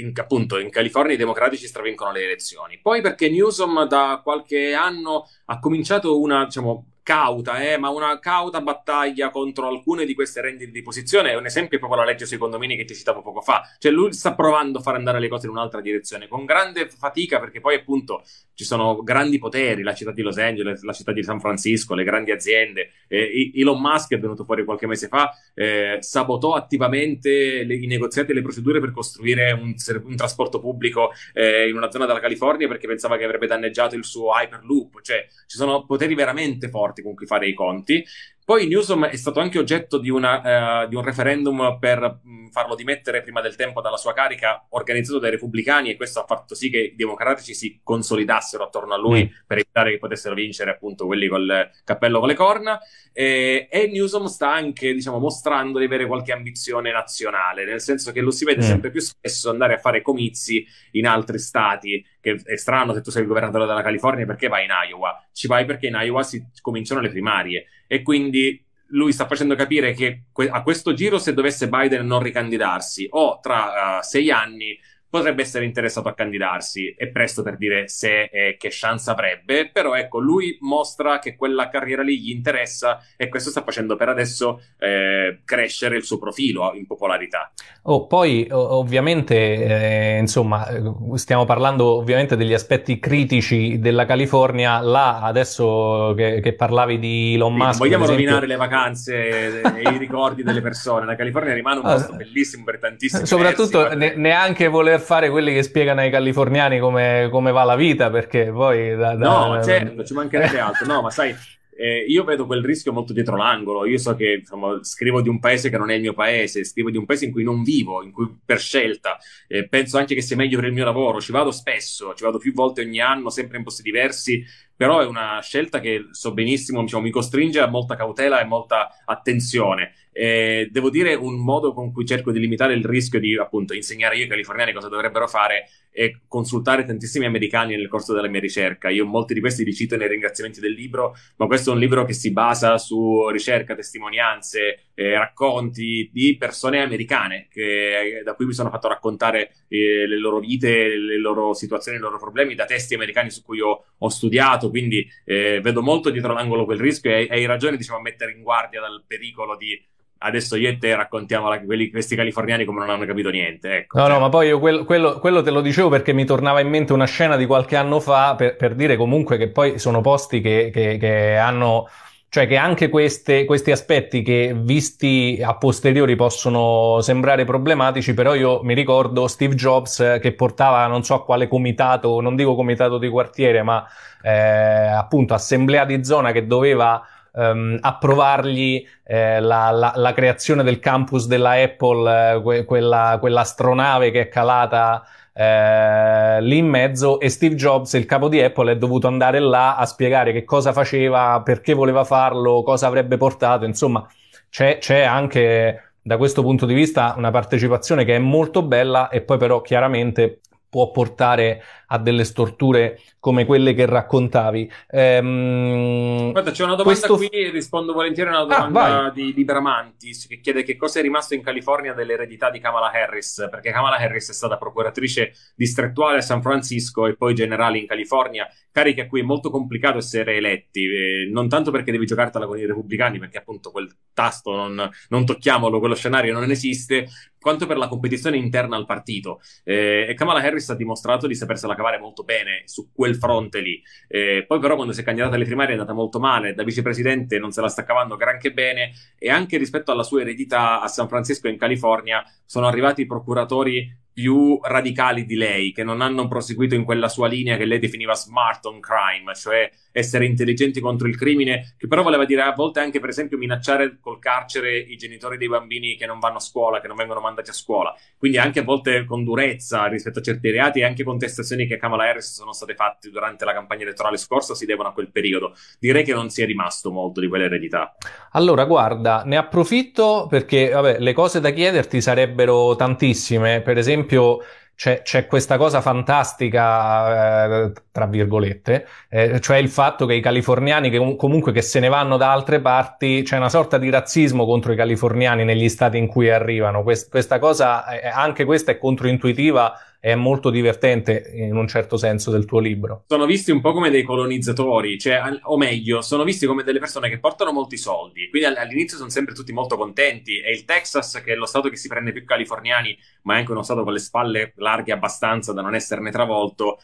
in, appunto in California i democratici stravincono le elezioni. Poi perché Newsom da qualche anno ha cominciato una, diciamo, cauta, eh, ma una cauta battaglia contro alcune di queste rendite di posizione. È un esempio proprio la legge sui condomini che ti citavo poco fa. Cioè, lui sta provando a far andare le cose in un'altra direzione, con grande fatica, perché poi, appunto, ci sono grandi poteri, la città di Los Angeles, la città di San Francisco, le grandi aziende. Eh, Elon Musk è venuto fuori qualche mese fa, eh, sabotò attivamente le, i negoziati e le procedure per costruire un, un trasporto pubblico eh, in una zona della California perché pensava che avrebbe danneggiato il suo Hyperloop. Cioè, ci sono poteri veramente forti forti con cui fare i conti. Poi Newsom è stato anche oggetto di, una, uh, di un referendum per mh, farlo dimettere prima del tempo dalla sua carica, organizzato dai repubblicani, e questo ha fatto sì che i democratici si consolidassero attorno a lui mm. per evitare che potessero vincere appunto quelli col cappello con le corna. E, e Newsom sta anche, diciamo, mostrando di avere qualche ambizione nazionale, nel senso che lo si vede mm. sempre più spesso andare a fare comizi in altri stati, che è strano se tu sei il governatore della California, perché vai in Iowa? Ci vai perché in Iowa si cominciano le primarie e quindi lui sta facendo capire che a questo giro se dovesse Biden non ricandidarsi o tra uh, sei anni potrebbe essere interessato a candidarsi. È presto per dire se e che chance avrebbe, però ecco, lui mostra che quella carriera lì gli interessa e questo sta facendo per adesso eh, crescere il suo profilo in popolarità. Oh, poi ovviamente, eh, insomma, stiamo parlando ovviamente degli aspetti critici della California. Là, adesso che, che parlavi di Elon Musk... Sì, vogliamo esempio... rovinare le vacanze e i ricordi delle persone. La California rimane un posto ah, bellissimo per tantissimi Soprattutto ne, neanche voler fare quelli che spiegano ai californiani come, come va la vita, perché poi... Da, da, no, certo, ci mancherebbe altro, no, ma sai... Eh, io vedo quel rischio molto dietro l'angolo. Io so che insomma, scrivo di un paese che non è il mio paese, scrivo di un paese in cui non vivo, in cui per scelta. Eh, penso anche che sia meglio per il mio lavoro. Ci vado spesso, ci vado più volte ogni anno, sempre in posti diversi. Però è una scelta che so benissimo, diciamo, mi costringe a molta cautela e molta attenzione. Eh, devo dire un modo con cui cerco di limitare il rischio di appunto insegnare io ai californiani cosa dovrebbero fare e consultare tantissimi americani nel corso della mia ricerca. Io molti di questi li cito nei ringraziamenti del libro, ma questo è un libro che si basa su ricerca, testimonianze, eh, racconti di persone americane che, da cui mi sono fatto raccontare eh, le loro vite, le loro situazioni, i loro problemi da testi americani su cui ho, ho studiato. Quindi eh, vedo molto dietro l'angolo quel rischio e hai ragione diciamo, a mettere in guardia dal pericolo di adesso io e te raccontiamo la, quelli, questi californiani come non hanno capito niente. Ecco, no, cioè. no, ma poi io quello, quello, quello, te lo dicevo perché mi tornava in mente una scena di qualche anno fa per, per dire comunque che poi sono posti che, che, che hanno cioè che anche queste, questi aspetti che visti a posteriori possono sembrare problematici, però io mi ricordo Steve Jobs che portava non so a quale comitato, non dico comitato di quartiere, ma eh, appunto assemblea di zona che doveva ehm, approvargli eh, la, la, la, creazione del campus della Apple, eh, que- quella, quell'astronave che è calata eh, lì in mezzo e Steve Jobs, il capo di Apple, è dovuto andare là a spiegare che cosa faceva, perché voleva farlo, cosa avrebbe portato, insomma c'è, c'è anche da questo punto di vista una partecipazione che è molto bella e poi però chiaramente può portare a delle storture come quelle che raccontavi. Ehm, Guarda, c'è una domanda questo... qui, rispondo volentieri a una ah, domanda ah, di, di Bramantis che chiede che cosa è rimasto in California dell'eredità di Kamala Harris, perché Kamala Harris è stata procuratrice distrettuale a San Francisco e poi generale in California, cariche a cui è molto complicato essere eletti, eh, non tanto perché devi giocartela con i repubblicani, perché appunto quel tasto non, non tocchiamolo, quello scenario non esiste, quanto per la competizione interna al partito. Eh, e Kamala Harris ha dimostrato di sapersela cavare molto bene su quel fronte lì. Eh, poi però quando si è candidata alle primarie è andata molto male, da vicepresidente non se la sta cavando granché bene e anche rispetto alla sua eredità a San Francisco in California sono arrivati procuratori più radicali di lei, che non hanno proseguito in quella sua linea che lei definiva smart on crime, cioè essere intelligenti contro il crimine, che però voleva dire a volte anche, per esempio, minacciare col carcere i genitori dei bambini che non vanno a scuola, che non vengono mandati a scuola. Quindi anche a volte con durezza rispetto a certi reati e anche contestazioni che a Kamala Harris sono state fatte durante la campagna elettorale scorsa si devono a quel periodo. Direi che non si è rimasto molto di quell'eredità. Allora, guarda, ne approfitto perché vabbè, le cose da chiederti sarebbero tantissime. Per esempio, Greenpeal c'è, c'è questa cosa fantastica, eh, tra virgolette, eh, cioè il fatto che i californiani che comunque che se ne vanno da altre parti, c'è una sorta di razzismo contro i californiani negli stati in cui arrivano. Quest, questa cosa, eh, anche questa è controintuitiva è molto divertente in un certo senso del tuo libro. Sono visti un po' come dei colonizzatori, cioè, o meglio, sono visti come delle persone che portano molti soldi, quindi all'inizio sono sempre tutti molto contenti e il Texas, che è lo stato che si prende più californiani, ma è anche uno stato con le spalle larghe abbastanza da non esserne travolto,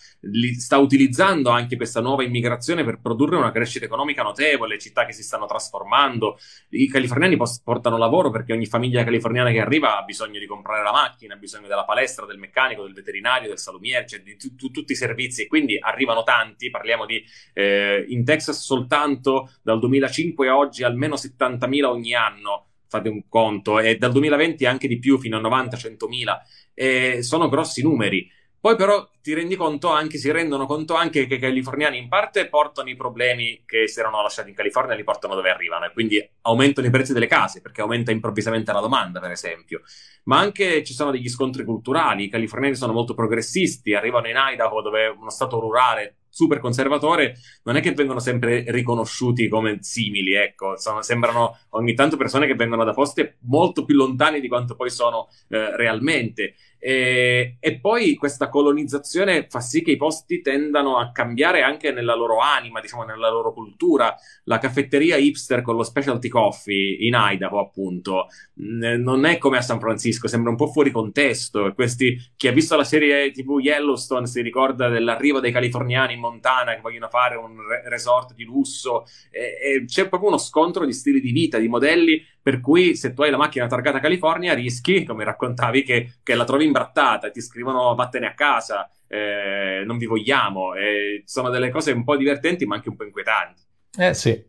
sta utilizzando anche questa nuova immigrazione per produrre una crescita economica notevole, città che si stanno trasformando. I californiani portano lavoro perché ogni famiglia californiana che arriva ha bisogno di comprare la macchina, ha bisogno della palestra, del meccanico, del veterinario del salumiere, cioè di tu, tu, tutti i servizi, e quindi arrivano tanti, parliamo di eh, in Texas soltanto dal 2005 a oggi almeno 70.000 ogni anno, fate un conto, e dal 2020 anche di più, fino a 90-100.000, e sono grossi numeri. Poi però ti rendi conto anche, si rendono conto anche che i californiani in parte portano i problemi che si erano lasciati in California e li portano dove arrivano e quindi aumentano i prezzi delle case perché aumenta improvvisamente la domanda, per esempio. Ma anche ci sono degli scontri culturali, i californiani sono molto progressisti, arrivano in Idaho dove è uno stato rurale super conservatore, non è che vengono sempre riconosciuti come simili, ecco, sono, sembrano ogni tanto persone che vengono da posti molto più lontani di quanto poi sono eh, realmente. E, e, poi questa colonizzazione fa sì che i posti tendano a cambiare anche nella loro anima, diciamo, nella loro cultura. La caffetteria hipster con lo specialty coffee in Idaho, appunto, non è come a San Francisco, sembra un po' fuori contesto. Questi, chi ha visto la serie TV Yellowstone si ricorda dell'arrivo dei californiani in Montana che vogliono fare un re- resort di lusso. E, e c'è proprio uno scontro di stili di vita, di modelli per cui se tu hai la macchina targata California rischi, come raccontavi, che, che la trovi imbrattata ti scrivono vattene a casa, eh, non vi vogliamo. Eh, sono delle cose un po' divertenti ma anche un po' inquietanti. Eh sì.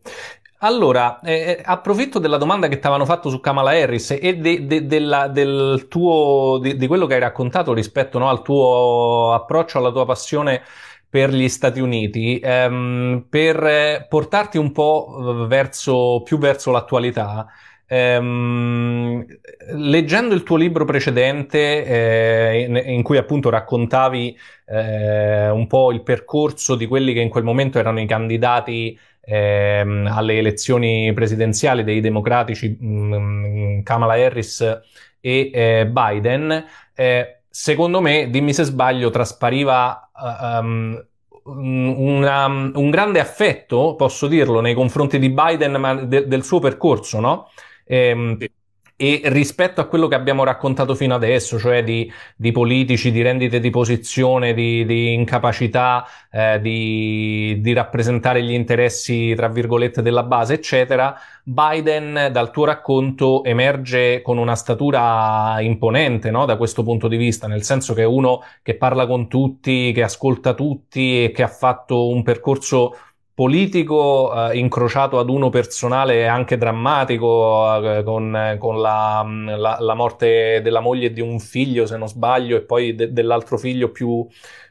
Allora, eh, eh approfitto della domanda che ti avevano fatto su Kamala Harris e de, de, della, del tuo, di, di, quello che hai raccontato rispetto no, al tuo approccio, alla tua passione per gli Stati Uniti, ehm, per portarti un po' verso, più verso l'attualità. Ehm, leggendo il tuo libro precedente, eh, in, cui appunto raccontavi eh, un po' il percorso di quelli che in quel momento erano i candidati ehm, alle elezioni presidenziali dei democratici, mh, mm, Kamala Harris e eh, Biden, eh, secondo me, dimmi se sbaglio, traspariva um, una, un grande affetto, posso dirlo, nei confronti di Biden, ma de, del suo percorso, no? Ehm, sì. E rispetto a quello che abbiamo raccontato fino adesso, cioè di, di politici, di rendite di posizione, di, di incapacità eh, di, di, rappresentare gli interessi, tra virgolette, della base, eccetera, Biden dal tuo racconto emerge con una statura imponente no? da questo punto di vista, nel senso che è uno che parla con tutti, che ascolta tutti e che ha fatto un percorso politico eh, incrociato ad uno personale e anche drammatico eh, con, con la, la, la, morte della moglie di un figlio, se non sbaglio, e poi de, dell'altro figlio più,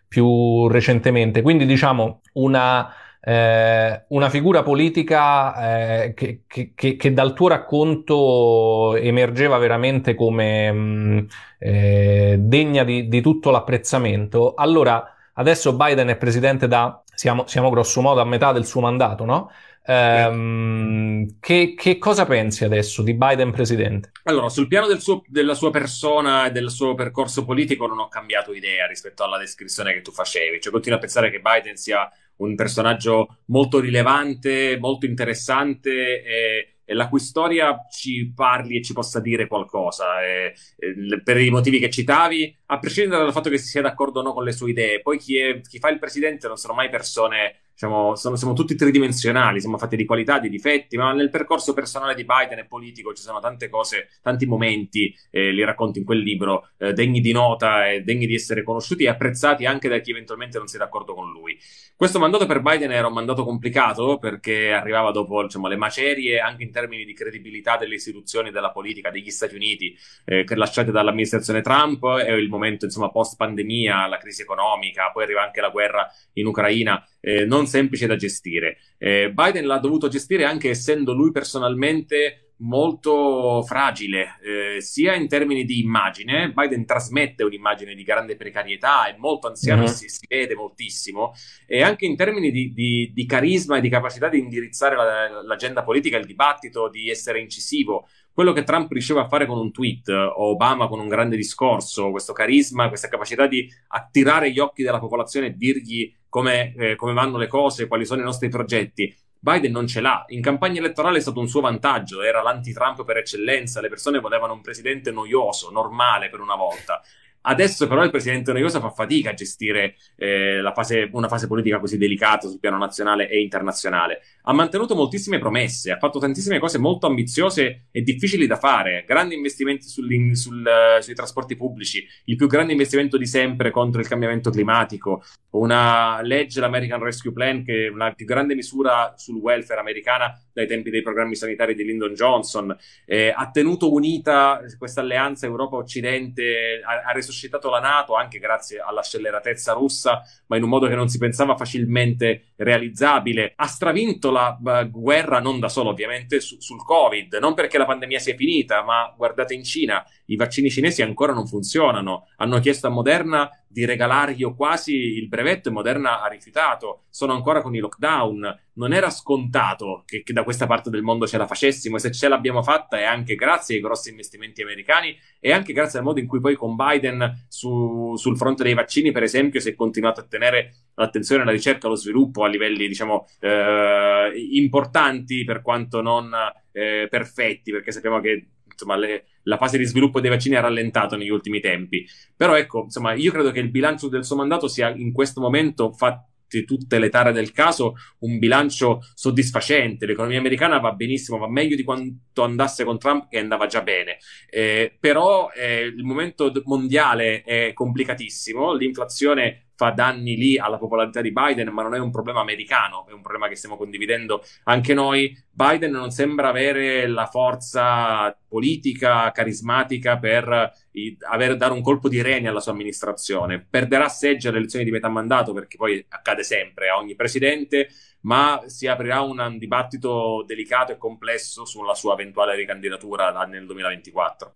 più recentemente. Quindi diciamo una, eh, una figura politica eh, che, che, che, dal tuo racconto emergeva veramente come mh, mm, eh, degna di, di tutto l'apprezzamento. Allora, adesso Biden è presidente da siamo, siamo grosso modo a metà del suo mandato, no? Um, che, che, cosa pensi adesso di Biden presidente? Allora, sul piano del suo, della sua persona e del suo percorso politico non ho cambiato idea rispetto alla descrizione che tu facevi. Cioè, continuo a pensare che Biden sia un personaggio molto rilevante, molto interessante e la cui storia ci parli e ci possa dire qualcosa. E, e, per i motivi che citavi, a prescindere dal fatto che si sia d'accordo o no con le sue idee, poi chi, è, chi fa il presidente non sono mai persone diciamo, sono, siamo tutti tridimensionali, siamo fatti di qualità, di difetti, ma nel percorso personale di Biden e politico ci sono tante cose, tanti momenti, eh, li racconto in quel libro, eh, degni di nota e degni di essere conosciuti e apprezzati anche da chi eventualmente non sia d'accordo con lui. Questo mandato per Biden era un mandato complicato perché arrivava dopo diciamo, le macerie anche in termini di credibilità delle istituzioni della politica degli Stati Uniti eh, lasciate dall'amministrazione Trump e il momento insomma, post pandemia, la crisi economica, poi arriva anche la guerra in Ucraina eh, non semplice da gestire. Eh, Biden l'ha dovuto gestire anche essendo lui personalmente molto fragile, eh, sia in termini di immagine, Biden trasmette un'immagine di grande precarietà, è molto anziano mm-hmm. e si, si, vede moltissimo, e anche in termini di, di, di carisma e di capacità di indirizzare la, l'agenda politica, il dibattito, di essere incisivo. Quello che Trump riusciva a fare con un tweet, o Obama con un grande discorso, questo carisma, questa capacità di attirare gli occhi della popolazione e dirgli come, eh, come vanno le cose, quali sono i nostri progetti. Biden non ce l'ha. In campagna elettorale è stato un suo vantaggio, era l'anti-Trump per eccellenza, le persone volevano un presidente noioso, normale per una volta. Adesso però il presidente Noiosa fa fatica a gestire eh, fase, una fase politica così delicata sul piano nazionale e internazionale. Ha mantenuto moltissime promesse, ha fatto tantissime cose molto ambiziose e difficili da fare, grandi investimenti sul, sul, uh, sui trasporti pubblici, il più grande investimento di sempre contro il cambiamento climatico, una legge, l'American Rescue Plan, che è la più grande misura sul welfare americana dai tempi dei programmi sanitari di Lyndon Johnson, eh, ha tenuto unita questa alleanza Europa-Occidente, ha, ha reso suscitato la Nato anche grazie alla scelleratezza russa, ma in un modo che non si pensava facilmente realizzabile. Ha stravinto la uh, guerra non da solo, ovviamente, su, sul Covid, non perché la pandemia sia finita, ma guardate in Cina, i vaccini cinesi ancora non funzionano. Hanno chiesto a Moderna di regalargli quasi il brevetto e Moderna ha rifiutato. Sono ancora con i lockdown. Non era scontato che, che, da questa parte del mondo ce la facessimo e se ce l'abbiamo fatta è anche grazie ai grossi investimenti americani e anche grazie al modo in cui poi con Biden su, sul fronte dei vaccini, per esempio, si è continuato a tenere l'attenzione alla ricerca e allo sviluppo a livelli, diciamo, eh, importanti per quanto non eh, perfetti, perché sappiamo che insomma, le, la fase di sviluppo dei vaccini ha rallentato negli ultimi tempi. Però ecco, insomma, io credo che il bilancio del suo mandato sia in questo momento fatto tutte le tare del caso, un bilancio soddisfacente. L'economia americana va benissimo, va meglio di quanto andasse con Trump, che andava già bene. Eh, però eh, il momento mondiale è complicatissimo, l'inflazione fa danni lì alla popolarità di Biden, ma non è un problema americano, è un problema che stiamo condividendo anche noi. Biden non sembra avere la forza politica, carismatica per i, aver, dare un colpo di reni alla sua amministrazione. Perderà seggi alle elezioni di metà mandato, perché poi accade sempre a ogni presidente, ma si aprirà un, un dibattito delicato e complesso sulla sua eventuale ricandidatura nel 2024.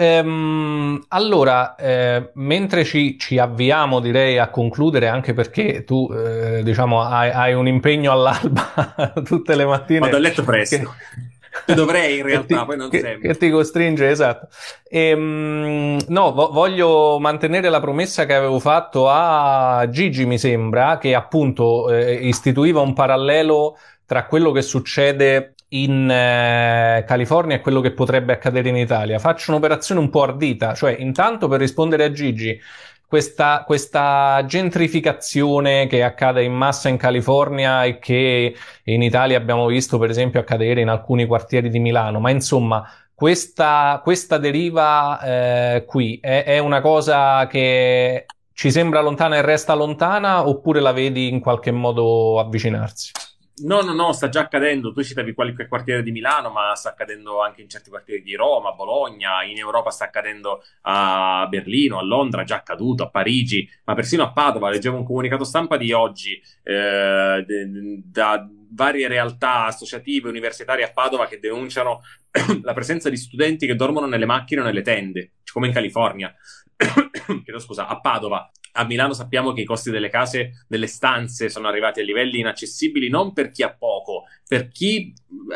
Ehm, allora, eh, mentre ci, ci, avviamo, direi, a concludere, anche perché tu, eh, diciamo, hai, hai, un impegno all'alba tutte le mattine. Vado a letto presto. Che, dovrei in realtà, ti, poi non che, sempre. Che ti costringe, esatto. Ehm, no, vo- voglio mantenere la promessa che avevo fatto a Gigi, mi sembra, che appunto eh, istituiva un parallelo tra quello che succede in eh, California e quello che potrebbe accadere in Italia. Faccio un'operazione un po' ardita, cioè intanto per rispondere a Gigi, questa, questa, gentrificazione che accade in massa in California e che in Italia abbiamo visto per esempio accadere in alcuni quartieri di Milano, ma insomma questa, questa deriva eh, qui è, è una cosa che ci sembra lontana e resta lontana oppure la vedi in qualche modo avvicinarsi? No, no, no, sta già accadendo. Tu citavi qualche quartiere di Milano, ma sta accadendo anche in certi quartieri di Roma, Bologna, in Europa sta accadendo a Berlino, a Londra, già accaduto, a Parigi, ma persino a Padova. Leggevo un comunicato stampa di oggi eh, da varie realtà associative universitarie a Padova che denunciano la presenza di studenti che dormono nelle macchine o nelle tende, come in California. Chiedo scusa, a Padova a Milano sappiamo che i costi delle case, delle stanze sono arrivati a livelli inaccessibili non per chi ha poco, per chi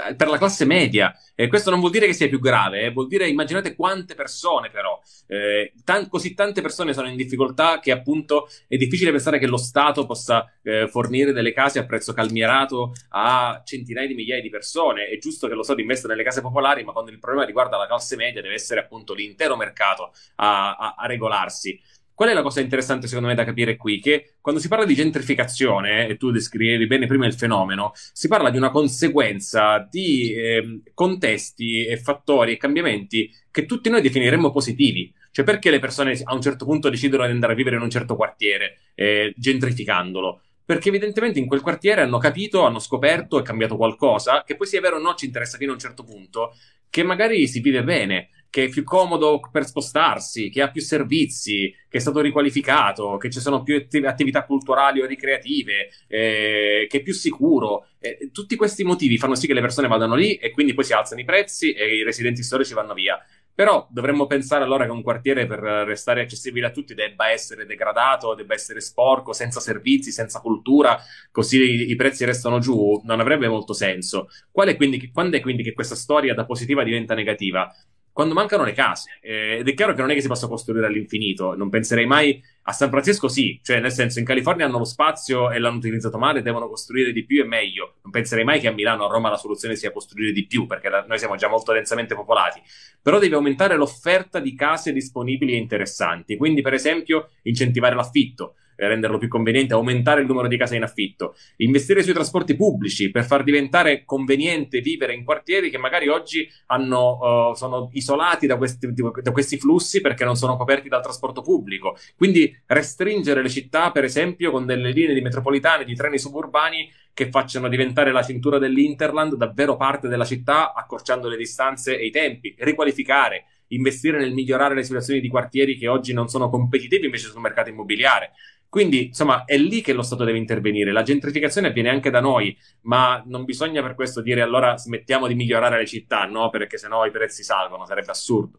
eh, per la classe media. E questo non vuol dire che sia più grave, eh? vuol dire immaginate quante persone però, eh, tan- così tante persone sono in difficoltà che appunto è difficile pensare che lo Stato possa eh, fornire delle case a prezzo calmierato a centinaia di migliaia di persone. È giusto che lo Stato investa nelle case popolari, ma quando il problema riguarda la classe media deve essere appunto l'intero mercato a, a, a regolarsi. Qual è la cosa interessante secondo me da capire qui? Che quando si parla di gentrificazione, e tu descrivevi bene prima il fenomeno, si parla di una conseguenza di eh, contesti e fattori e cambiamenti che tutti noi definiremmo positivi. Cioè perché le persone a un certo punto decidono di andare a vivere in un certo quartiere, eh, gentrificandolo? Perché evidentemente in quel quartiere hanno capito, hanno scoperto, è cambiato qualcosa, che poi sia vero o no ci interessa fino a un certo punto, che magari si vive bene che è più comodo per spostarsi, che ha più servizi, che è stato riqualificato, che ci sono più attività culturali o ricreative, eh, che è più sicuro. Eh, tutti questi motivi fanno sì che le persone vadano lì e quindi poi si alzano i prezzi e i residenti storici vanno via. Però dovremmo pensare allora che un quartiere per restare accessibile a tutti debba essere degradato, debba essere sporco, senza servizi, senza cultura, così i, prezzi restano giù, non avrebbe molto senso. È quindi, quando è quindi che questa storia da positiva diventa negativa? Quando mancano le case. Eh, ed è chiaro che non è che si possa costruire all'infinito. Non penserei mai a San Francisco, sì, cioè nel senso in California hanno lo spazio e l'hanno utilizzato male, devono costruire di più e meglio. Non penserei mai che a Milano o a Roma la soluzione sia costruire di più, perché noi siamo già molto densamente popolati. Però devi aumentare l'offerta di case disponibili e interessanti. Quindi, per esempio, incentivare l'affitto renderlo più conveniente, aumentare il numero di case in affitto, investire sui trasporti pubblici per far diventare conveniente vivere in quartieri che magari oggi hanno, uh, sono isolati da questi, da questi flussi perché non sono coperti dal trasporto pubblico. Quindi restringere le città, per esempio, con delle linee di metropolitane, di treni suburbani che facciano diventare la cintura dell'Interland davvero parte della città, accorciando le distanze e i tempi, riqualificare investire nel migliorare le situazioni di quartieri che oggi non sono competitivi invece sul mercato immobiliare. Quindi, insomma, è lì che lo Stato deve intervenire. La gentrificazione avviene anche da noi, ma non bisogna per questo dire allora smettiamo di migliorare le città, no? Perché sennò i prezzi salgono, sarebbe assurdo.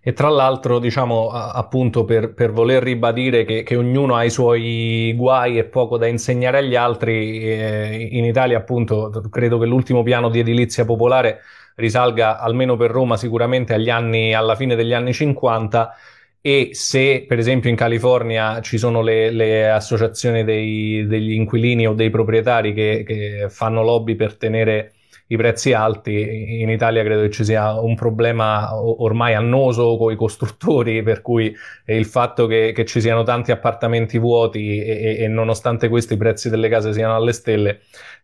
E tra l'altro, diciamo, appunto, per, per voler ribadire che, che, ognuno ha i suoi guai e poco da insegnare agli altri, eh, in Italia, appunto, credo che l'ultimo piano di edilizia popolare risalga almeno per Roma sicuramente agli anni, alla fine degli anni 50 e se per esempio in California ci sono le, le associazioni dei, degli inquilini o dei proprietari che, che, fanno lobby per tenere i prezzi alti, in Italia credo che ci sia un problema ormai annoso con i costruttori, per cui il fatto che, che ci siano tanti appartamenti vuoti e, e, nonostante questo i prezzi delle case siano alle stelle,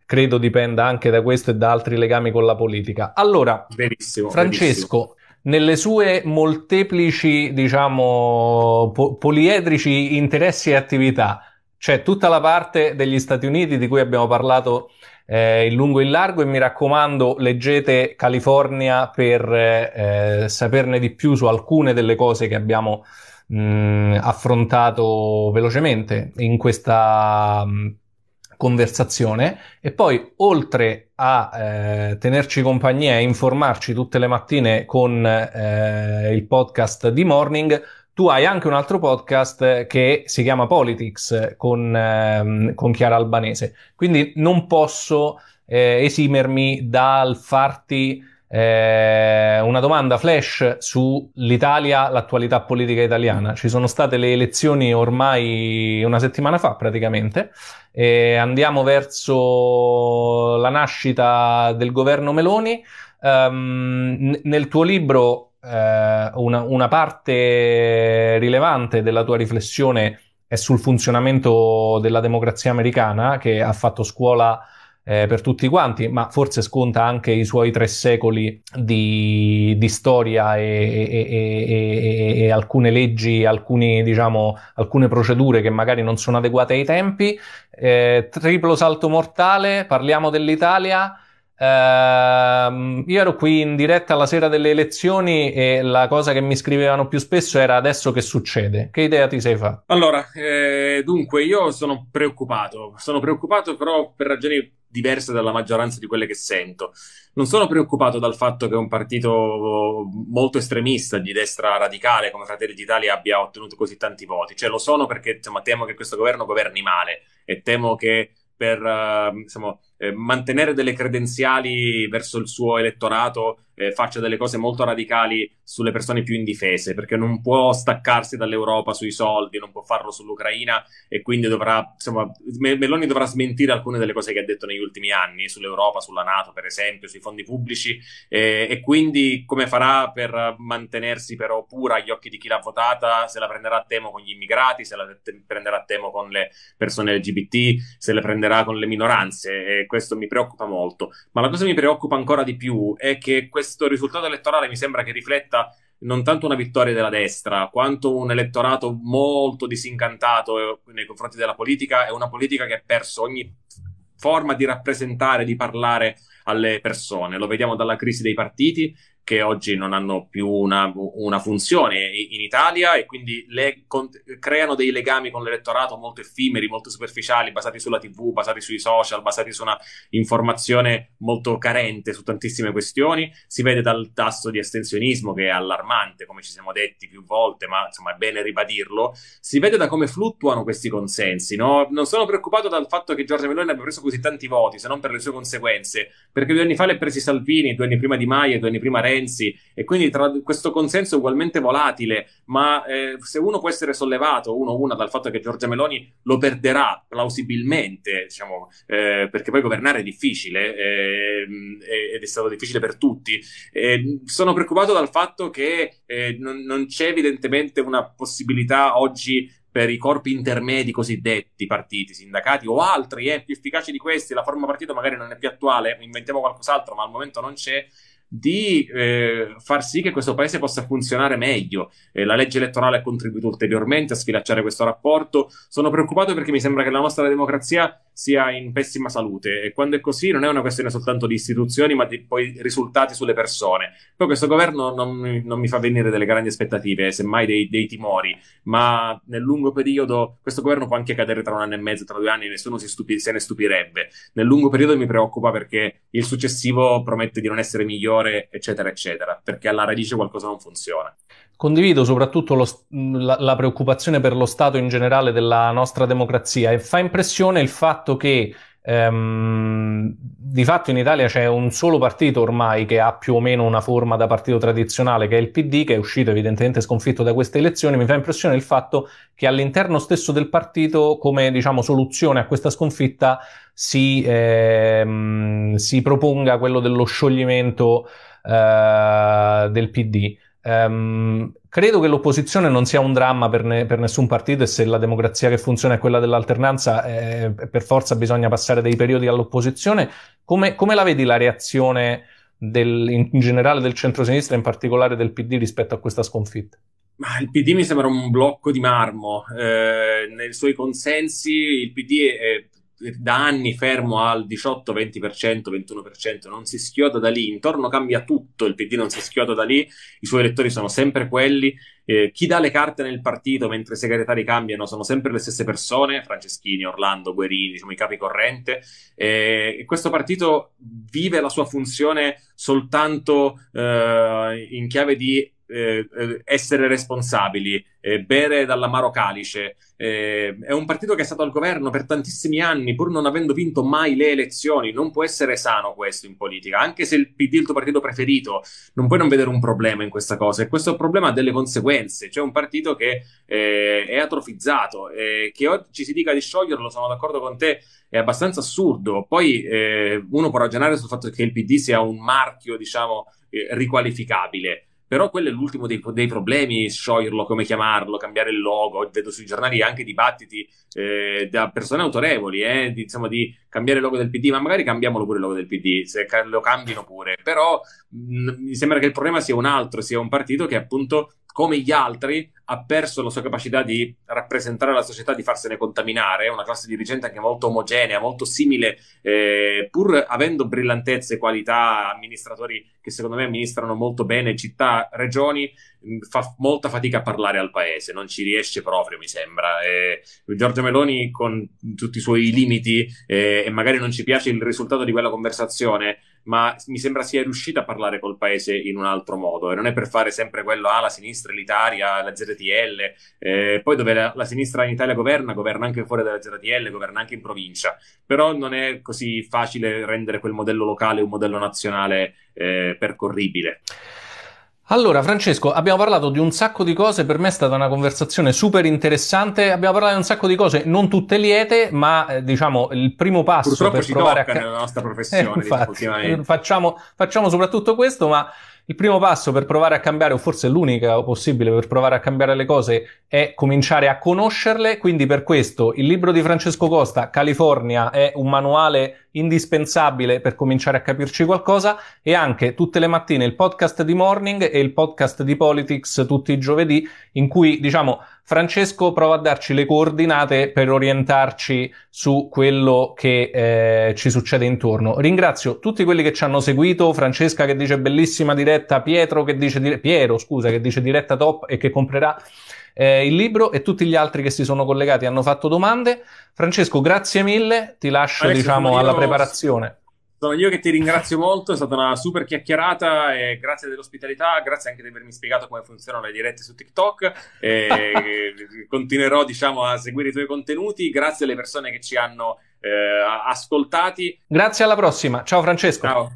credo dipenda anche da questo e da altri legami con la politica. Allora, verissimo, Francesco, verissimo nelle sue molteplici, diciamo, po- poliedrici interessi e attività, c'è tutta la parte degli Stati Uniti di cui abbiamo parlato eh, in lungo e in largo e mi raccomando leggete California per eh, saperne di più su alcune delle cose che abbiamo mh, affrontato velocemente in questa mh, conversazione e poi oltre a eh, tenerci compagnia e informarci tutte le mattine con eh, il podcast di Morning tu hai anche un altro podcast che si chiama Politics con, ehm, con Chiara Albanese. Quindi non posso eh, esimermi dal farti eh, una domanda flash sull'Italia, l'attualità politica italiana. Ci sono state le elezioni ormai una settimana fa praticamente. E andiamo verso la nascita del governo Meloni. Um, nel tuo libro eh, una, una parte rilevante della tua riflessione è sul funzionamento della democrazia americana, che ha fatto scuola eh, per tutti quanti, ma forse sconta anche i suoi tre secoli di, di storia e, e, e, e, alcune leggi, alcuni, diciamo, alcune procedure che magari non sono adeguate ai tempi. Eh, triplo salto mortale, parliamo dell'Italia. Uh, io ero qui in diretta alla sera delle elezioni e la cosa che mi scrivevano più spesso era adesso che succede. Che idea ti sei fatta? Allora, eh, dunque, io sono preoccupato. Sono preoccupato però per ragioni diverse dalla maggioranza di quelle che sento. Non sono preoccupato dal fatto che un partito molto estremista di destra radicale come Fratelli d'Italia abbia ottenuto così tanti voti. Cioè, lo sono perché insomma, temo che questo governo governi male e temo che per uh, insomma, eh, mantenere delle credenziali verso il suo elettorato eh, faccia delle cose molto radicali sulle persone più indifese, perché non può staccarsi dall'Europa sui soldi, non può farlo sull'Ucraina e quindi dovrà, insomma, Meloni dovrà smentire alcune delle cose che ha detto negli ultimi anni sull'Europa, sulla Nato, per esempio, sui fondi pubblici eh, e quindi come farà per mantenersi però pura agli occhi di chi l'ha votata, se la prenderà a temo con gli immigrati, se la prenderà a temo con le persone LGBT, se le prenderà con le minoranze e questo mi preoccupa molto. Ma la cosa che mi preoccupa ancora di più è che questo risultato elettorale mi sembra che rifletta non tanto una vittoria della destra, quanto un elettorato molto disincantato nei confronti della politica e una politica che ha perso ogni forma di rappresentare, di parlare alle persone. Lo vediamo dalla crisi dei partiti, che oggi non hanno più una, una funzione in Italia e quindi le, con, creano dei legami con l'elettorato molto effimeri, molto superficiali, basati sulla TV, basati sui social, basati su una informazione molto carente su tantissime questioni. Si vede dal tasso di astensionismo che è allarmante, come ci siamo detti più volte, ma insomma è bene ribadirlo. Si vede da come fluttuano questi consensi. No? Non sono preoccupato dal fatto che Giorgia Meloni abbia preso così tanti voti, se non per le sue conseguenze, perché due anni fa le ha presi Salvini, due anni prima Di Maia, due anni prima Renzi e quindi tra questo consenso è ugualmente volatile, ma eh, se uno può essere sollevato, uno una, dal fatto che Giorgia Meloni lo perderà plausibilmente, diciamo, eh, perché poi governare è difficile eh, ed è stato difficile per tutti, sono preoccupato dal fatto che eh, non, non c'è evidentemente una possibilità oggi per i corpi intermedi cosiddetti, partiti, sindacati o altri, eh, più efficaci di questi, la forma partito magari non è più attuale, inventiamo qualcos'altro, ma al momento non c'è, di eh, far sì che questo paese possa funzionare meglio. Eh, la legge elettorale ha contribuito ulteriormente a sfilacciare questo rapporto. Sono preoccupato perché mi sembra che la nostra democrazia sia in pessima salute e quando è così non è una questione soltanto di istituzioni ma di poi risultati sulle persone. Poi questo governo non non mi fa venire delle grandi aspettative, semmai dei, dei, timori, ma nel lungo periodo questo governo può anche cadere tra un anno e mezzo, tra due anni, nessuno stupi, se ne stupirebbe. Nel lungo periodo mi preoccupa perché il successivo promette di non essere migliore, eccetera, eccetera, perché alla radice qualcosa non funziona. Condivido soprattutto lo, la, la, preoccupazione per lo stato in generale della nostra democrazia e fa impressione il fatto che ehm, di fatto in Italia c'è un solo partito ormai che ha più o meno una forma da partito tradizionale, che è il PD, che è uscito evidentemente sconfitto da queste elezioni. Mi fa impressione il fatto che all'interno stesso del partito, come diciamo soluzione a questa sconfitta, si, ehm, si proponga quello dello scioglimento eh, del PD. Um, credo che l'opposizione non sia un dramma per, ne, per, nessun partito e se la democrazia che funziona è quella dell'alternanza, eh, per forza bisogna passare dei periodi all'opposizione. Come, come la vedi la reazione del, in generale del centro-sinistra, in particolare del PD, rispetto a questa sconfitta? Ma il PD mi sembra un blocco di marmo. Eh, nei suoi consensi il PD è, da anni fermo al 18, 20%, 21%, non si schioda da lì, intorno cambia tutto, il PD non si schioda da lì, i suoi elettori sono sempre quelli, eh, chi dà le carte nel partito mentre i segretari cambiano sono sempre le stesse persone, Franceschini, Orlando, Guerini, diciamo, i capi corrente, eh, e questo partito vive la sua funzione soltanto eh, in chiave di eh, eh, essere responsabili, eh, bere dall'amaro calice. Eh, è un partito che è stato al governo per tantissimi anni, pur non avendo vinto mai le elezioni. Non può essere sano questo in politica, anche se il PD è il tuo partito preferito, non puoi non vedere un problema in questa cosa. E questo problema ha delle conseguenze. C'è un partito che eh, è atrofizzato, e che oggi si dica di scioglierlo, sono d'accordo con te, è abbastanza assurdo. Poi eh, uno può ragionare sul fatto che il PD sia un marchio, diciamo, riqualificabile però quello è l'ultimo dei, dei, problemi, scioglierlo, come chiamarlo, cambiare il logo. Vedo sui giornali anche dibattiti eh, da persone autorevoli, eh, di, insomma, di cambiare il logo del PD, ma magari cambiamolo pure il logo del PD, se lo cambino pure. Però mh, mi sembra che il problema sia un altro, sia un partito che appunto come gli altri, ha perso la sua capacità di rappresentare la società, di farsene contaminare. È una classe dirigente anche molto omogenea, molto simile, eh, pur avendo brillantezze qualità, amministratori che secondo me amministrano molto bene città, regioni, fa molta fatica a parlare al paese, non ci riesce proprio, mi sembra. Eh, Giorgio Meloni, con tutti i suoi limiti, eh, e magari non ci piace il risultato di quella conversazione, ma mi sembra sia riuscita a parlare col paese in un altro modo e non è per fare sempre quello ah, la sinistra, l'Italia, la ZTL, eh, poi dove la, la, sinistra in Italia governa, governa anche fuori dalla ZTL, governa anche in provincia, però non è così facile rendere quel modello locale un modello nazionale eh, percorribile. Allora, Francesco, abbiamo parlato di un sacco di cose, per me è stata una conversazione super interessante, abbiamo parlato di un sacco di cose, non tutte liete, ma eh, diciamo il primo passo Purtroppo per provare tocca a... nella nostra professione, eh, infatti, facciamo, facciamo soprattutto questo, ma il primo passo per provare a cambiare, o forse l'unica possibile per provare a cambiare le cose, è cominciare a conoscerle. Quindi per questo il libro di Francesco Costa, California, è un manuale indispensabile per cominciare a capirci qualcosa e anche tutte le mattine il podcast di Morning e il podcast di Politics tutti i giovedì in cui diciamo Francesco prova a darci le coordinate per orientarci su quello che eh, ci succede intorno. Ringrazio tutti quelli che ci hanno seguito, Francesca che dice bellissima diretta, Pietro che dice dire- Piero, scusa, che dice diretta top e che comprerà eh, il libro e tutti gli altri che si sono collegati hanno fatto domande. Francesco, grazie mille, ti lascio Alessio, diciamo alla preparazione. Sono io che ti ringrazio molto, è stata una super chiacchierata e grazie dell'ospitalità, grazie anche di avermi spiegato come funzionano le dirette su TikTok. continuerò, diciamo, a seguire i tuoi contenuti. Grazie alle persone che ci hanno eh, ascoltati. Grazie alla prossima. Ciao Francesco. Ciao.